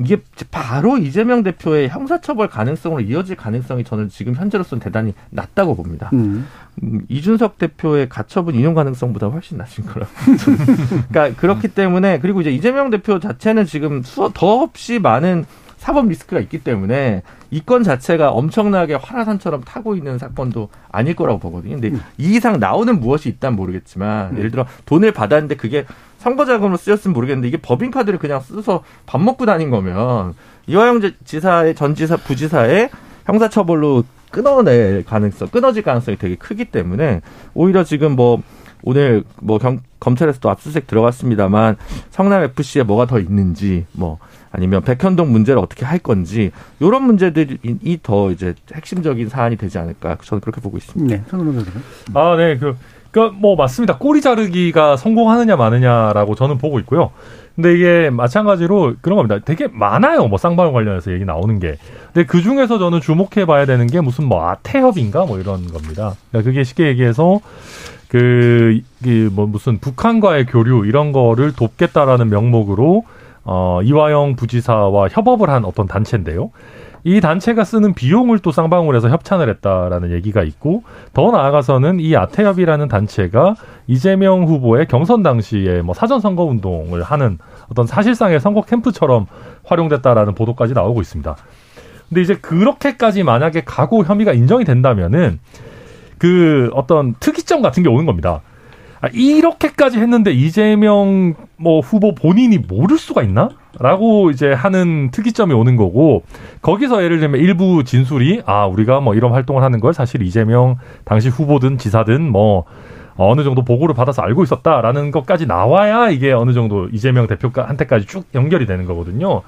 이게 바로 이재명 대표의 형사처벌 가능성으로 이어질 가능성이 저는 지금 현재로서는 대단히 낮다고 봅니다. 음. 음, 이준석 대표의 가처분 인용 가능성보다 훨씬 낮은 거라. [LAUGHS] 그러니까 그렇기 때문에 그리고 이제 이재명 대표 자체는 지금 수, 더 없이 많은 사법 리스크가 있기 때문에 이 건 자체가 엄청나게 활화산처럼 타고 있는 사건도 아닐 거라고 보거든요. 근데 이 이상 나오는 무엇이 있다면 모르겠지만 예를 들어 돈을 받았는데 그게 선거 자금으로 쓰였으면 모르겠는데 이게 법인 카드를 그냥 써서 밥 먹고 다닌 거면 이화영 지사의 전 지사 부지사의 형사처벌로 끊어낼 가능성, 끊어질 가능성이 되게 크기 때문에 오히려 지금 뭐 오늘 뭐 경, 검찰에서도 압수수색 들어갔습니다만 성남 FC에 뭐가 더 있는지 뭐 아니면 백현동 문제를 어떻게 할 건지 이런 문제들이 더 이제 핵심적인 사안이 되지 않을까 저는 그렇게 보고 있습니다. 네, 손으로 아, 네, 그. 그니까 뭐 맞습니다. 꼬리 자르기가 성공하느냐 마느냐라고 저는 보고 있고요. 근데 이게 마찬가지로 그런 겁니다. 되게 많아요. 뭐 쌍방울 관련해서 얘기 나오는 게. 근데 그 중에서 저는 주목해 봐야 되는 게 무슨 뭐 아태협인가 뭐 이런 겁니다. 그러니까 그게 쉽게 얘기해서 그, 뭐 무슨 북한과의 교류 이런 거를 돕겠다라는 명목으로 어, 이화영 부지사와 협업을 한 어떤 단체인데요. 이 단체가 쓰는 비용을 또 쌍방울 에서 협찬을 했다라는 얘기가 있고 더 나아가서는 이 아태협이라는 단체가 이재명 후보의 경선 당시에 뭐 사전 선거 운동을 하는 어떤 사실상의 선거 캠프처럼 활용됐다라는 보도까지 나오고 있습니다. 근데 이제 그렇게까지 만약에 가고 혐의가 인정이 된다면은 그 어떤 특이점 같은 게 오는 겁니다. 아, 이렇게까지 했는데 이재명 뭐 후보 본인이 모를 수가 있나? 라고 이제 하는 특이점이 오는 거고 거기서 예를 들면 일부 진술이 아 우리가 뭐 이런 활동을 하는 걸 사실 이재명 당시 후보든 지사든 뭐 어느 정도 보고를 받아서 알고 있었다라는 것까지 나와야 이게 어느 정도 이재명 대표한테까지 쭉 연결이 되는 거거든요.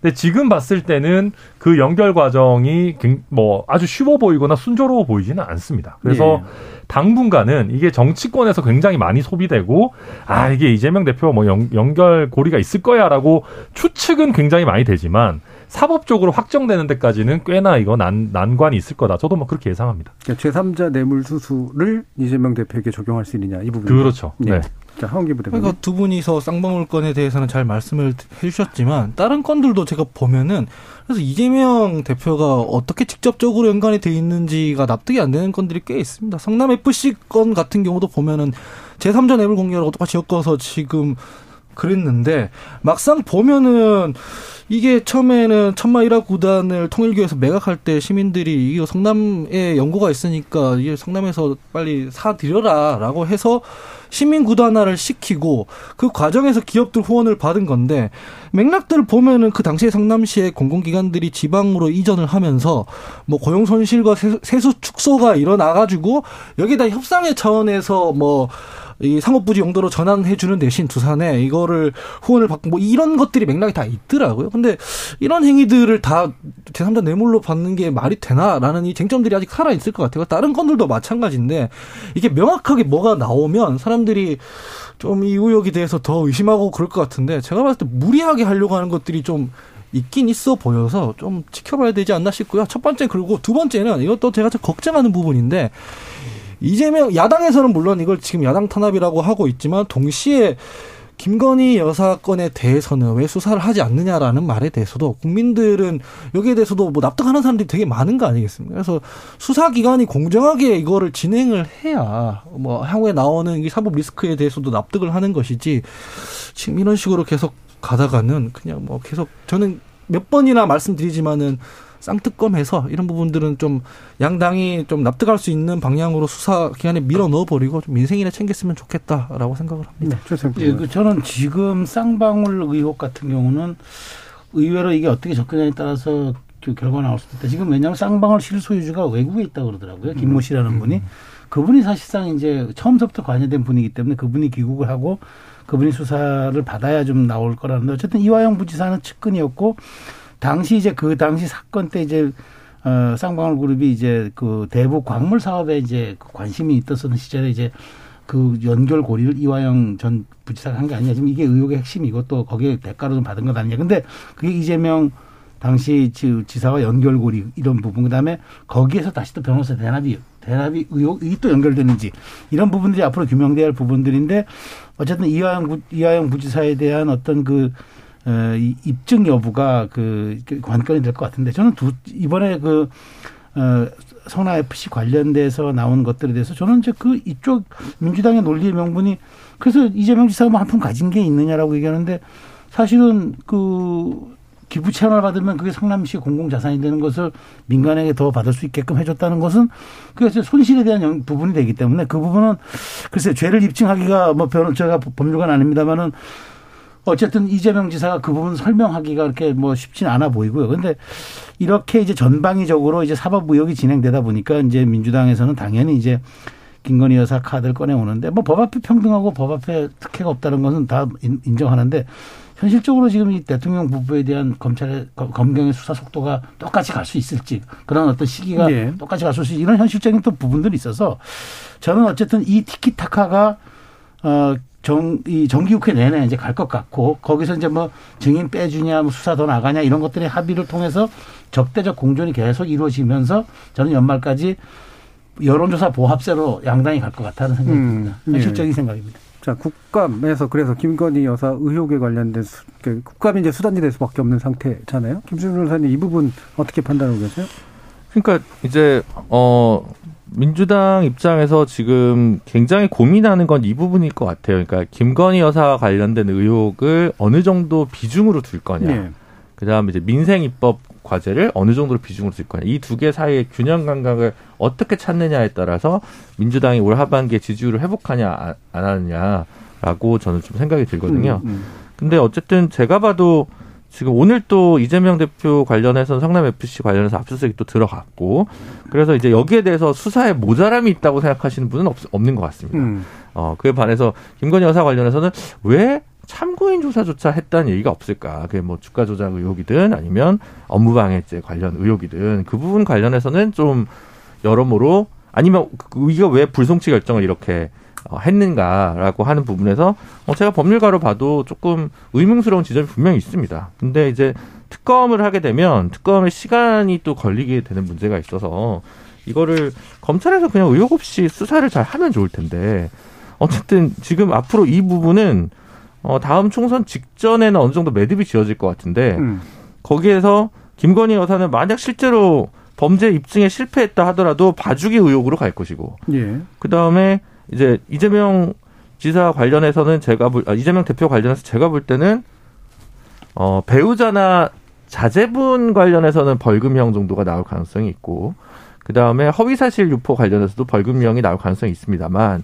근데 지금 봤을 때는 그 연결 과정이 뭐 아주 쉬워 보이거나 순조로워 보이지는 않습니다. 그래서 네. 당분간은 이게 정치권에서 굉장히 많이 소비되고 아 이게 이재명 대표 뭐 연, 연결 고리가 있을 거야라고 추측은 굉장히 많이 되지만 사법적으로 확정되는 데까지는 꽤나 이거 난, 난관이 있을 거다. 저도 뭐 그렇게 예상합니다. 그러니까 제3자 뇌물수수를 이재명 대표에게 적용할 수 있느냐 이 부분. 그렇죠. 네. 네. 자, 하원기. 그러니까 두 분이서 쌍방울 건에 대해서는 잘 말씀을 해주셨지만 다른 건들도 제가 보면은 그래서 이재명 대표가 어떻게 직접적으로 연관이 돼 있는지가 납득이 안 되는 건들이 꽤 있습니다. 성남 FC 건 같은 경우도 보면은 제3자 뇌물 공여라고 똑같이 엮어서 지금 그랬는데 막상 보면은 이게 처음에는 천마 일화 구단을 통일교에서 매각할 때 시민들이 이거 성남에 연고가 있으니까 이게 성남에서 빨리 사드려라라고 해서 시민 구단화를 시키고 그 과정에서 기업들 후원을 받은 건데 맥락들을 보면은 그 당시에 성남시의 공공기관들이 지방으로 이전을 하면서 뭐 고용 손실과 세수 축소가 일어나 가지고 여기다 협상의 차원에서 뭐 이 상업부지 용도로 전환해 주는 대신 두산에 이거를 후원을 받고 뭐 이런 것들이 맥락이 다 있더라고요. 근데 이런 행위들을 다 제3자 뇌물로 받는 게 말이 되나라는 이 쟁점들이 아직 살아 있을 것 같아요. 다른 건들도 마찬가지인데 이게 명확하게 뭐가 나오면 사람들이 좀 이 의혹에 대해서 더 의심하고 그럴 것 같은데 제가 봤을 때 무리하게 하려고 하는 것들이 좀 있긴 있어 보여서 좀 지켜봐야 되지 않나 싶고요. 첫 번째 그리고 두 번째는 이것도 제가 좀 걱정하는 부분인데 이재명 야당에서는 물론 이걸 지금 야당 탄압이라고 하고 있지만 동시에 김건희 여사 건에 대해서는 왜 수사를 하지 않느냐라는 말에 대해서도 국민들은 여기에 대해서도 뭐 납득하는 사람들이 되게 많은 거 아니겠습니까? 그래서 수사기관이 공정하게 이거를 진행을 해야 뭐 향후에 나오는 이 사법 리스크에 대해서도 납득을 하는 것이지 지금 이런 식으로 계속 가다가는 그냥 뭐 계속 저는 몇 번이나 말씀드리지만은 쌍특검해서 이런 부분들은 좀 양당이 좀 납득할 수 있는 방향으로 수사 기관에 밀어 넣어 버리고 좀 민생이나 챙겼으면 좋겠다라고 생각을 합니다. 네, 예, 그 저는 지금 쌍방울 의혹 같은 경우는 의외로 이게 어떻게 접근하냐에 따라서 그 결과가 나올 수도 있다. 지금 왜냐하면 쌍방울 실소유주가 외국에 있다고 그러더라고요. 김모 씨라는 음. 분이. 그분이 사실상 이제 처음부터 관여된 분이기 때문에 그분이 귀국을 하고 그분이 수사를 받아야 좀 나올 거라는데 어쨌든 이화영 부지사는 측근이었고 당시 이제 그 당시 사건 때 이제 어, 쌍방울 그룹이 이제 그 대북 광물 사업에 이제 그 관심이 있었던 시절에 이제 그 연결 고리를 이화영 전 부지사가 한 게 아니냐. 지금 이게 의혹의 핵심이고 또 거기에 대가로 좀 받은 것 아니냐. 근데 그게 이재명 당시 지사와 연결고리 이런 부분 그다음에 거기에서 다시 또 변호사 대납이 대납이 의혹이 또 연결되는지 이런 부분들이 앞으로 규명돼야 할 부분들인데 어쨌든 이화영 이화영 부지사에 대한 어떤 그 어, 입증 여부가 그, 그 관건이 될 것 같은데 저는 두 이번에 그 어, 성남 FC 관련돼서 나온 것들에 대해서 저는 이제 그 이쪽 민주당의 논리의 명분이 그래서 이재명 지사가 뭐 한푼 가진 게 있느냐라고 얘기하는데 사실은 그 기부 채널 받으면 그게 성남시 공공 자산이 되는 것을 민간에게 더 받을 수 있게끔 해줬다는 것은 그게 손실에 대한 영- 부분이 되기 때문에 그 부분은 글쎄 죄를 입증하기가 뭐 변, 제가 법률가는 아닙니다만은 어쨌든 이재명 지사가 그 부분 설명하기가 그렇게 뭐 쉽지는 않아 보이고요. 근데 이렇게 이제 전방위적으로 이제 사법 의혹이 진행되다 보니까 이제 민주당에서는 당연히 이제 김건희 여사 카드를 꺼내 오는데 뭐 법 앞에 평등하고 법 앞에 특혜가 없다는 것은 다 인- 인정하는데 현실적으로 지금 이 대통령 부부에 대한 검찰의 검- 검경의 수사 속도가 똑같이 갈 수 있을지 그런 어떤 시기가 예. 똑같이 갈 수 있을지 이런 현실적인 또 부분들이 있어서 저는 어쨌든 이 티키타카가 어, 정, 이 정기국회 내내 이제 갈 것 같고, 거기서 이제 뭐 증인 빼주냐, 뭐 수사 더 나가냐, 이런 것들의 합의를 통해서 적대적 공존이 계속 이루어지면서 저는 연말까지 여론조사 보합세로 양당이 갈 것 같다는 생각이 음, 듭니다. 예. 현실적인 생각입니다. 자, 국감에서 그래서 김건희 여사 의혹에 관련된 수, 그 국감이 이제 수단이 될 수밖에 없는 상태잖아요. 김준호 변호사님 이 부분 어떻게 판단하고 계세요? 그러니까 이제 어 민주당 입장에서 지금 굉장히 고민하는 건 이 부분일 것 같아요. 그러니까 김건희 여사와 관련된 의혹을 어느 정도 비중으로 둘 거냐. 예. 그다음에 이제 민생 입법 과제를 어느 정도로 비중으로 둘 거냐. 이 두 개 사이의 균형 감각을 어떻게 찾느냐에 따라서 민주당이 올 하반기에 지지율을 회복하냐 안- 안 하느냐라고 저는 좀 생각이 들거든요. 음, 근데 어쨌든 제가 봐도 지금 오늘 또 이재명 대표 관련해서는 성남 FC 관련해서 압수수색이 또 들어갔고 그래서 이제 여기에 대해서 수사에 모자람이 있다고 생각하시는 분은 없, 없는 것 같습니다. 음. 어 그에 반해서 김건희 여사 관련해서는 왜 참고인 조사조차 했다는 얘기가 없을까? 그게 뭐 주가 조작 의혹이든 아니면 업무방해죄 관련 의혹이든 그 부분 관련해서는 좀 여러모로 아니면 그- 이거 왜 불송치 결정을 이렇게 어, 했는가라고 하는 부분에서 어, 제가 법률가로 봐도 조금 의문스러운 지점이 분명히 있습니다. 근데 이제 특검을 하게 되면 특검의 시간이 또 걸리게 되는 문제가 있어서 이거를 검찰에서 그냥 의혹 없이 수사를 잘 하면 좋을 텐데 어쨌든 지금 앞으로 이 부분은 어, 다음 총선 직전에는 어느 정도 매듭이 지어질 것 같은데 음. 거기에서 김건희 여사는 만약 실제로 범죄 입증에 실패했다 하더라도 봐주기 의혹으로 갈 것이고 예. 그 다음에 이제 이재명 지사 관련해서는 제가 볼, 아, 이재명 대표 관련해서 제가 볼 때는 어, 배우자나 자제분 관련해서는 벌금형 정도가 나올 가능성이 있고 그 다음에 허위사실 유포 관련해서도 벌금형이 나올 가능성이 있습니다만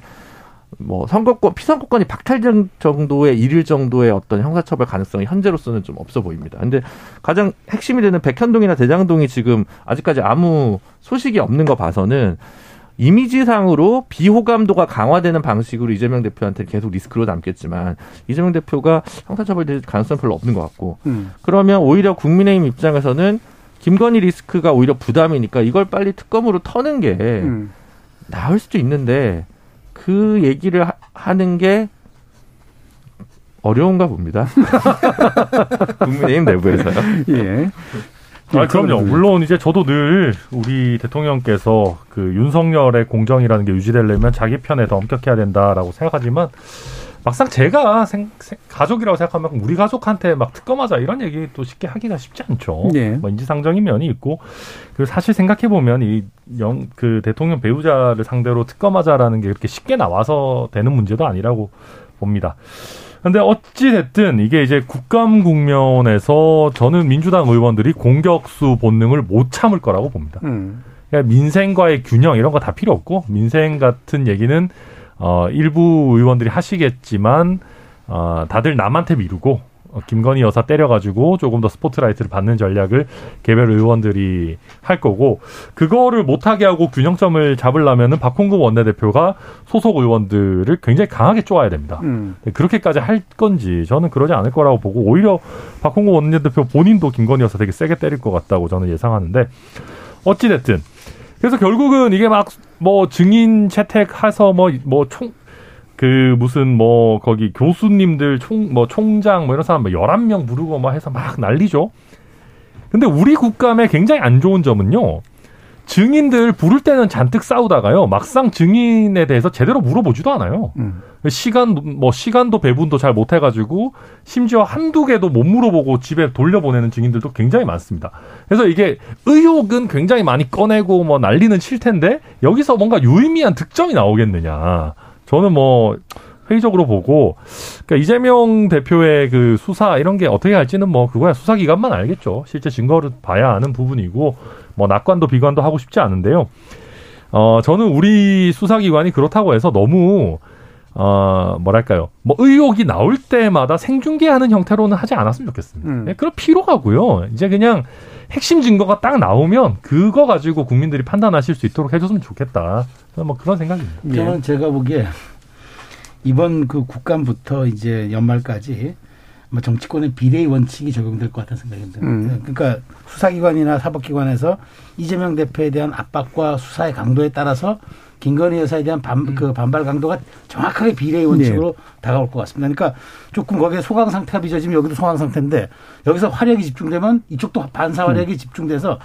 뭐 선거권 피선거권이 박탈된 정도의 일일 정도의 어떤 형사처벌 가능성이 현재로서는 좀 없어 보입니다. 근데 가장 핵심이 되는 백현동이나 대장동이 지금 아직까지 아무 소식이 없는 거 봐서는 이미지상으로 비호감도가 강화되는 방식으로 이재명 대표한테 계속 리스크로 남겠지만 이재명 대표가 형사처벌 될 가능성 은 별로 없는 것 같고 음. 그러면 오히려 국민의힘 입장에서는 김건희 리스크가 오히려 부담이니까 이걸 빨리 특검으로 터는 게 음. 나을 수도 있는데 그 얘기를 하, 하는 게 어려운가 봅니다. [LAUGHS] 국민의힘 내부에서요. [LAUGHS] 예. 아, 그럼요. 물론 이제 저도 늘 우리 대통령께서 그 윤석열의 공정이라는 게 유지되려면 자기 편에 더 엄격해야 된다라고 생각하지만 막상 제가 생, 생- 가족이라고 생각하면 우리 가족한테 막 특검하자 이런 얘기 또 쉽게 하기가 쉽지 않죠. 네. 뭐 인지상정인 면이 있고 그 사실 생각해 보면 이 영 그 대통령 배우자를 상대로 특검하자라는 게 그렇게 쉽게 나와서 되는 문제도 아니라고 봅니다. 근데 어찌 됐든 이게 이제 국감 국면에서 저는 민주당 의원들이 공격수 본능을 못 참을 거라고 봅니다. 음. 그러니까 민생과의 균형 이런 거 다 필요 없고 민생 같은 얘기는 어 일부 의원들이 하시겠지만 어 다들 남한테 미루고 어, 김건희 여사 때려가지고 조금 더 스포트라이트를 받는 전략을 개별 의원들이 할 거고 그거를 못하게 하고 균형점을 잡으려면은 박홍근 원내대표가 소속 의원들을 굉장히 강하게 쪼아야 됩니다. 음. 네, 그렇게까지 할 건지 저는 그러지 않을 거라고 보고 오히려 박홍근 원내대표 본인도 김건희 여사 되게 세게 때릴 것 같다고 저는 예상하는데 어찌 됐든 그래서 결국은 이게 막 뭐 증인 채택해서 뭐 뭐총 그 무슨 뭐 거기 교수님들 총 뭐 총장 뭐 이런 사람 뭐 11명 부르고 뭐 해서 막 난리죠. 근데 우리 국감의 굉장히 안 좋은 점은요. 증인들 부를 때는 잔뜩 싸우다가요. 막상 증인에 대해서 제대로 물어보지도 않아요. 음. 시간 뭐 시간도 배분도 잘 못 해 가지고 심지어 한두 개도 못 물어보고 집에 돌려보내는 증인들도 굉장히 많습니다. 그래서 이게 의혹은 굉장히 많이 꺼내고 뭐 난리는 칠 텐데 여기서 뭔가 유의미한 득점이 나오겠느냐. 저는 뭐 회의적으로 보고 그러니까 이재명 대표의 그 수사 이런 게 어떻게 할지는 뭐 그거야 수사 기관만 알겠죠. 실제 증거를 봐야 아는 부분이고 뭐 낙관도 비관도 하고 싶지 않은데요. 어 저는 우리 수사 기관이 그렇다고 해서 너무 어 뭐랄까요 뭐 의혹이 나올 때마다 생중계하는 형태로는 하지 않았으면 좋겠습니다. 음. 네, 그럴 필요가고요. 이제 그냥 핵심 증거가 딱 나오면 그거 가지고 국민들이 판단하실 수 있도록 해줬으면 좋겠다. 뭐 그런 생각입니다. 예. 저는 제가 보기에 이번 그 국감부터 이제 연말까지 아마 정치권의 비례의 원칙이 적용될 것 같다는 생각이 듭니다. 음. 그러니까 수사기관이나 사법기관에서 이재명 대표에 대한 압박과 수사의 강도에 따라서 김건희 여사에 대한 반, 그 반발 강도가 정확하게 비례의 원칙으로 다가올 것 같습니다. 그러니까 조금 거기에 소강 상태가 빚어지면 여기도 소강 상태인데 여기서 화력이 집중되면 이쪽도 반사 화력이 집중돼서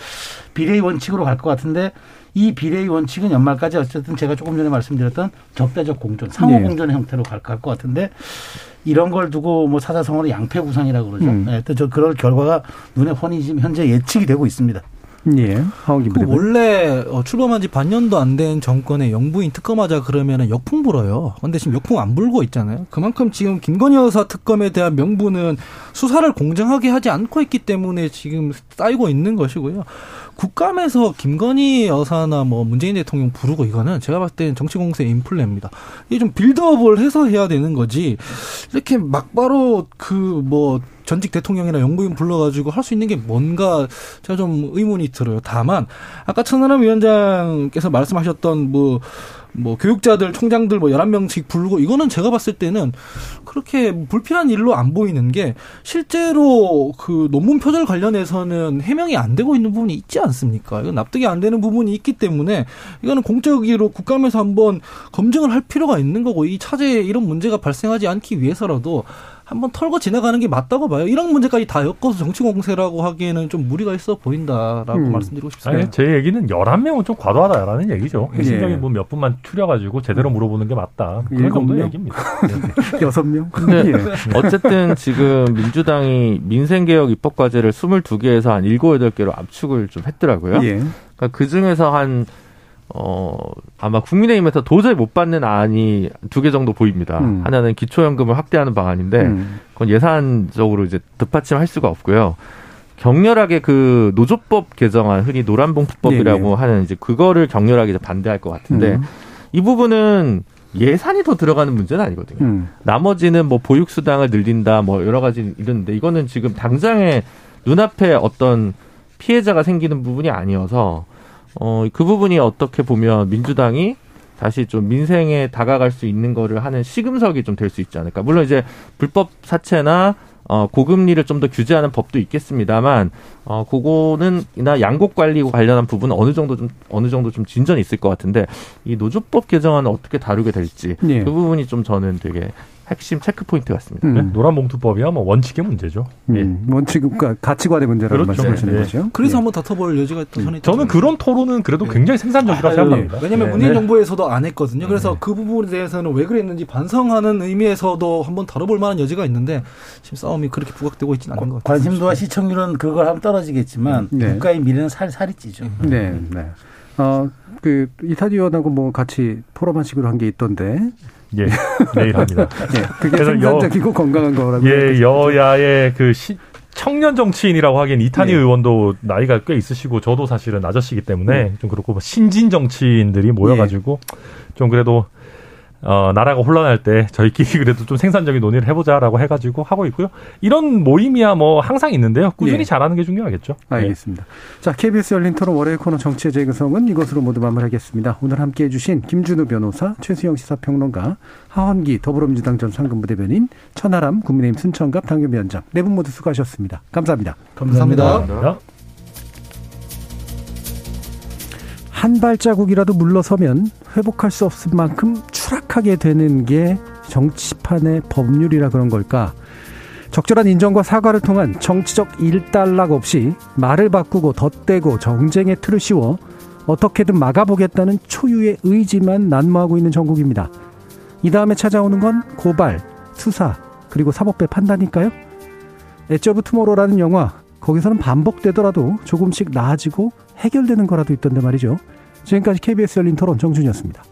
비례의 원칙으로 갈 것 같은데 이 비례의 원칙은 연말까지 어쨌든 제가 조금 전에 말씀드렸던 적대적 공존, 상호 네. 공존의 형태로 갈 것 같은데 이런 걸 두고 뭐 사자성어로 양패 구상이라고 그러죠. 음. 네, 또저 그럴 결과가 눈에 훤히 지금 현재 예측이 되고 있습니다. 예. 하원기 그. 원래 어, 출범한 지 반년도 안 된 정권의 영부인 특검하자 그러면은 역풍 불어요. 근데 지금 역풍 안 불고 있잖아요. 그만큼 지금 김건희 여사 특검에 대한 명분은 수사를 공정하게 하지 않고 있기 때문에 지금 쌓이고 있는 것이고요. 국감에서 김건희 여사나 뭐 문재인 대통령 부르고 이거는 제가 봤을 때는 정치 공세 인플레입니다. 이게 좀 빌드업을 해서 해야 되는 거지. 이렇게 막바로 그뭐 전직 대통령이나 영부인 불러가지고 할 수 있는 게 뭔가 제가 좀 의문이 들어요. 다만 아까 천하람 위원장께서 말씀하셨던 뭐, 뭐 교육자들, 총장들 뭐 11명씩 부르고 이거는 제가 봤을 때는 그렇게 불필요한 일로 안 보이는 게 실제로 그 논문 표절 관련해서는 해명이 안 되고 있는 부분이 있지 않습니까? 이건 납득이 안 되는 부분이 있기 때문에 이거는 공적으로 국감에서 한번 검증을 할 필요가 있는 거고 이 차제에 이런 문제가 발생하지 않기 위해서라도 한번 털고 지나가는 게 맞다고 봐요. 이런 문제까지 다 엮어서 정치 공세라고 하기에는 좀 무리가 있어 보인다라고 음. 말씀드리고 싶습니다. 아니, 제 얘기는 11명은 좀 과도하다라는 얘기죠. 예. 핵심적인 뭐몇 분만 추려가지고 제대로 물어보는 게 맞다. 그런 일곱 정도의 명? 얘기입니다. [LAUGHS] 여섯 명. 근데 예. 어쨌든 지금 민주당이 민생개혁 입법과제를 22개에서 한 7, 8개로 압축을 좀 했더라고요. 예. 그러니까 그 중에서 한, 어, 아마 국민의힘에서 도저히 못 받는 안이 두 개 정도 보입니다. 음. 하나는 기초연금을 확대하는 방안인데, 음. 그건 예산적으로 이제 뒷받침할 수가 없고요. 격렬하게 그 노조법 개정안, 흔히 노란봉투법이라고 네, 네. 하는 이제 그거를 격렬하게 이제 반대할 것 같은데, 음. 이 부분은 예산이 더 들어가는 문제는 아니거든요. 음. 나머지는 뭐 보육수당을 늘린다 뭐 여러 가지 이런데 이거는 지금 당장에 눈앞에 어떤 피해자가 생기는 부분이 아니어서 어 그 부분이 어떻게 보면 민주당이 다시 좀 민생에 다가갈 수 있는 거를 하는 시금석이 좀 될 수 있지 않을까. 물론 이제 불법 사채나 어 고금리를 좀 더 규제하는 법도 있겠습니다만 어 그거는 이나 양곡 관리 관련한 부분은 어느 정도 좀 어느 정도 좀 진전이 있을 것 같은데 이 노조법 개정안을 어떻게 다루게 될지 예. 그 부분이 좀 저는 되게 핵심 체크 포인트 같습니다. 음. 네, 노란 봉투법이야 뭐 원칙의 문제죠. 예. 음. 원칙, 그러니까 가치관의 문제라는 그렇죠. 말씀하시는 예. 거죠. 그래서 예. 한번 다퉈볼 여지가 있다고 저는 저는 그런 토론은 그래도 굉장히 생산적이라고 아유, 생각합니다. 왜냐하면 네. 문재인 네. 정부에서도 안 했거든요. 그래서 그 부분에 대해서는 왜 그랬는지 반성하는 의미에서도 한번 다뤄볼 만한 여지가 있는데 지금 싸움이 그렇게 부각되고 있지는 않은 것 같아요. 관심도와 시청률은 그걸 하면 떨어 지겠지만 네. 국가의 미래는 살, 살이 찌죠. 네, 네. 어, 그, 이탄 의원하고 뭐 같이 포럼하시기로 한 게 있던데. 예, 내일 합니다. [LAUGHS] 예. 그게 생산적이고 건강한 거라고. 예, 여야의 그 시, 청년 정치인이라고 하기엔 이탄희 예. 의원도 나이가 꽤 있으시고 저도 사실은 아저씨기 때문에 예. 좀 그렇고 뭐 신진 정치인들이 모여가지고 좀 그래도 어, 나라가 혼란할 때 저희끼리 [LAUGHS] 그래도 좀 생산적인 논의를 해보자라고 해가지고 하고 있고요. 이런 모임이야 뭐 항상 있는데요. 꾸준히 예. 잘하는 게 중요하겠죠. 네. 알겠습니다. 자, KBS 열린 토론 월요일 코너 정치의 재구성은 이것으로 모두 마무리하겠습니다. 오늘 함께 해주신 김준우 변호사, 최수영 시사평론가, 하원기 더불어민주당 전 상근부대변인, 천하람 국민의힘 순천갑 당협위원장 네 분 모두 수고하셨습니다. 감사합니다. 감사합니다. 감사합니다. 한 발자국이라도 물러서면 회복할 수 없을 만큼 추락하게 되는 게 정치판의 법률이라 그런 걸까? 적절한 인정과 사과를 통한 정치적 일단락 없이 말을 바꾸고 덧대고 정쟁의 틀을 씌워 어떻게든 막아보겠다는 초유의 의지만 난무하고 있는 정국입니다. 이 다음에 찾아오는 건 고발, 수사, 그리고 사법부 판단일까요? 엣지 오브 투모로우라는 영화, 거기서는 반복되더라도 조금씩 나아지고 해결되는 거라도 있던데 말이죠. 지금까지 KBS 열린 토론 정준이었습니다.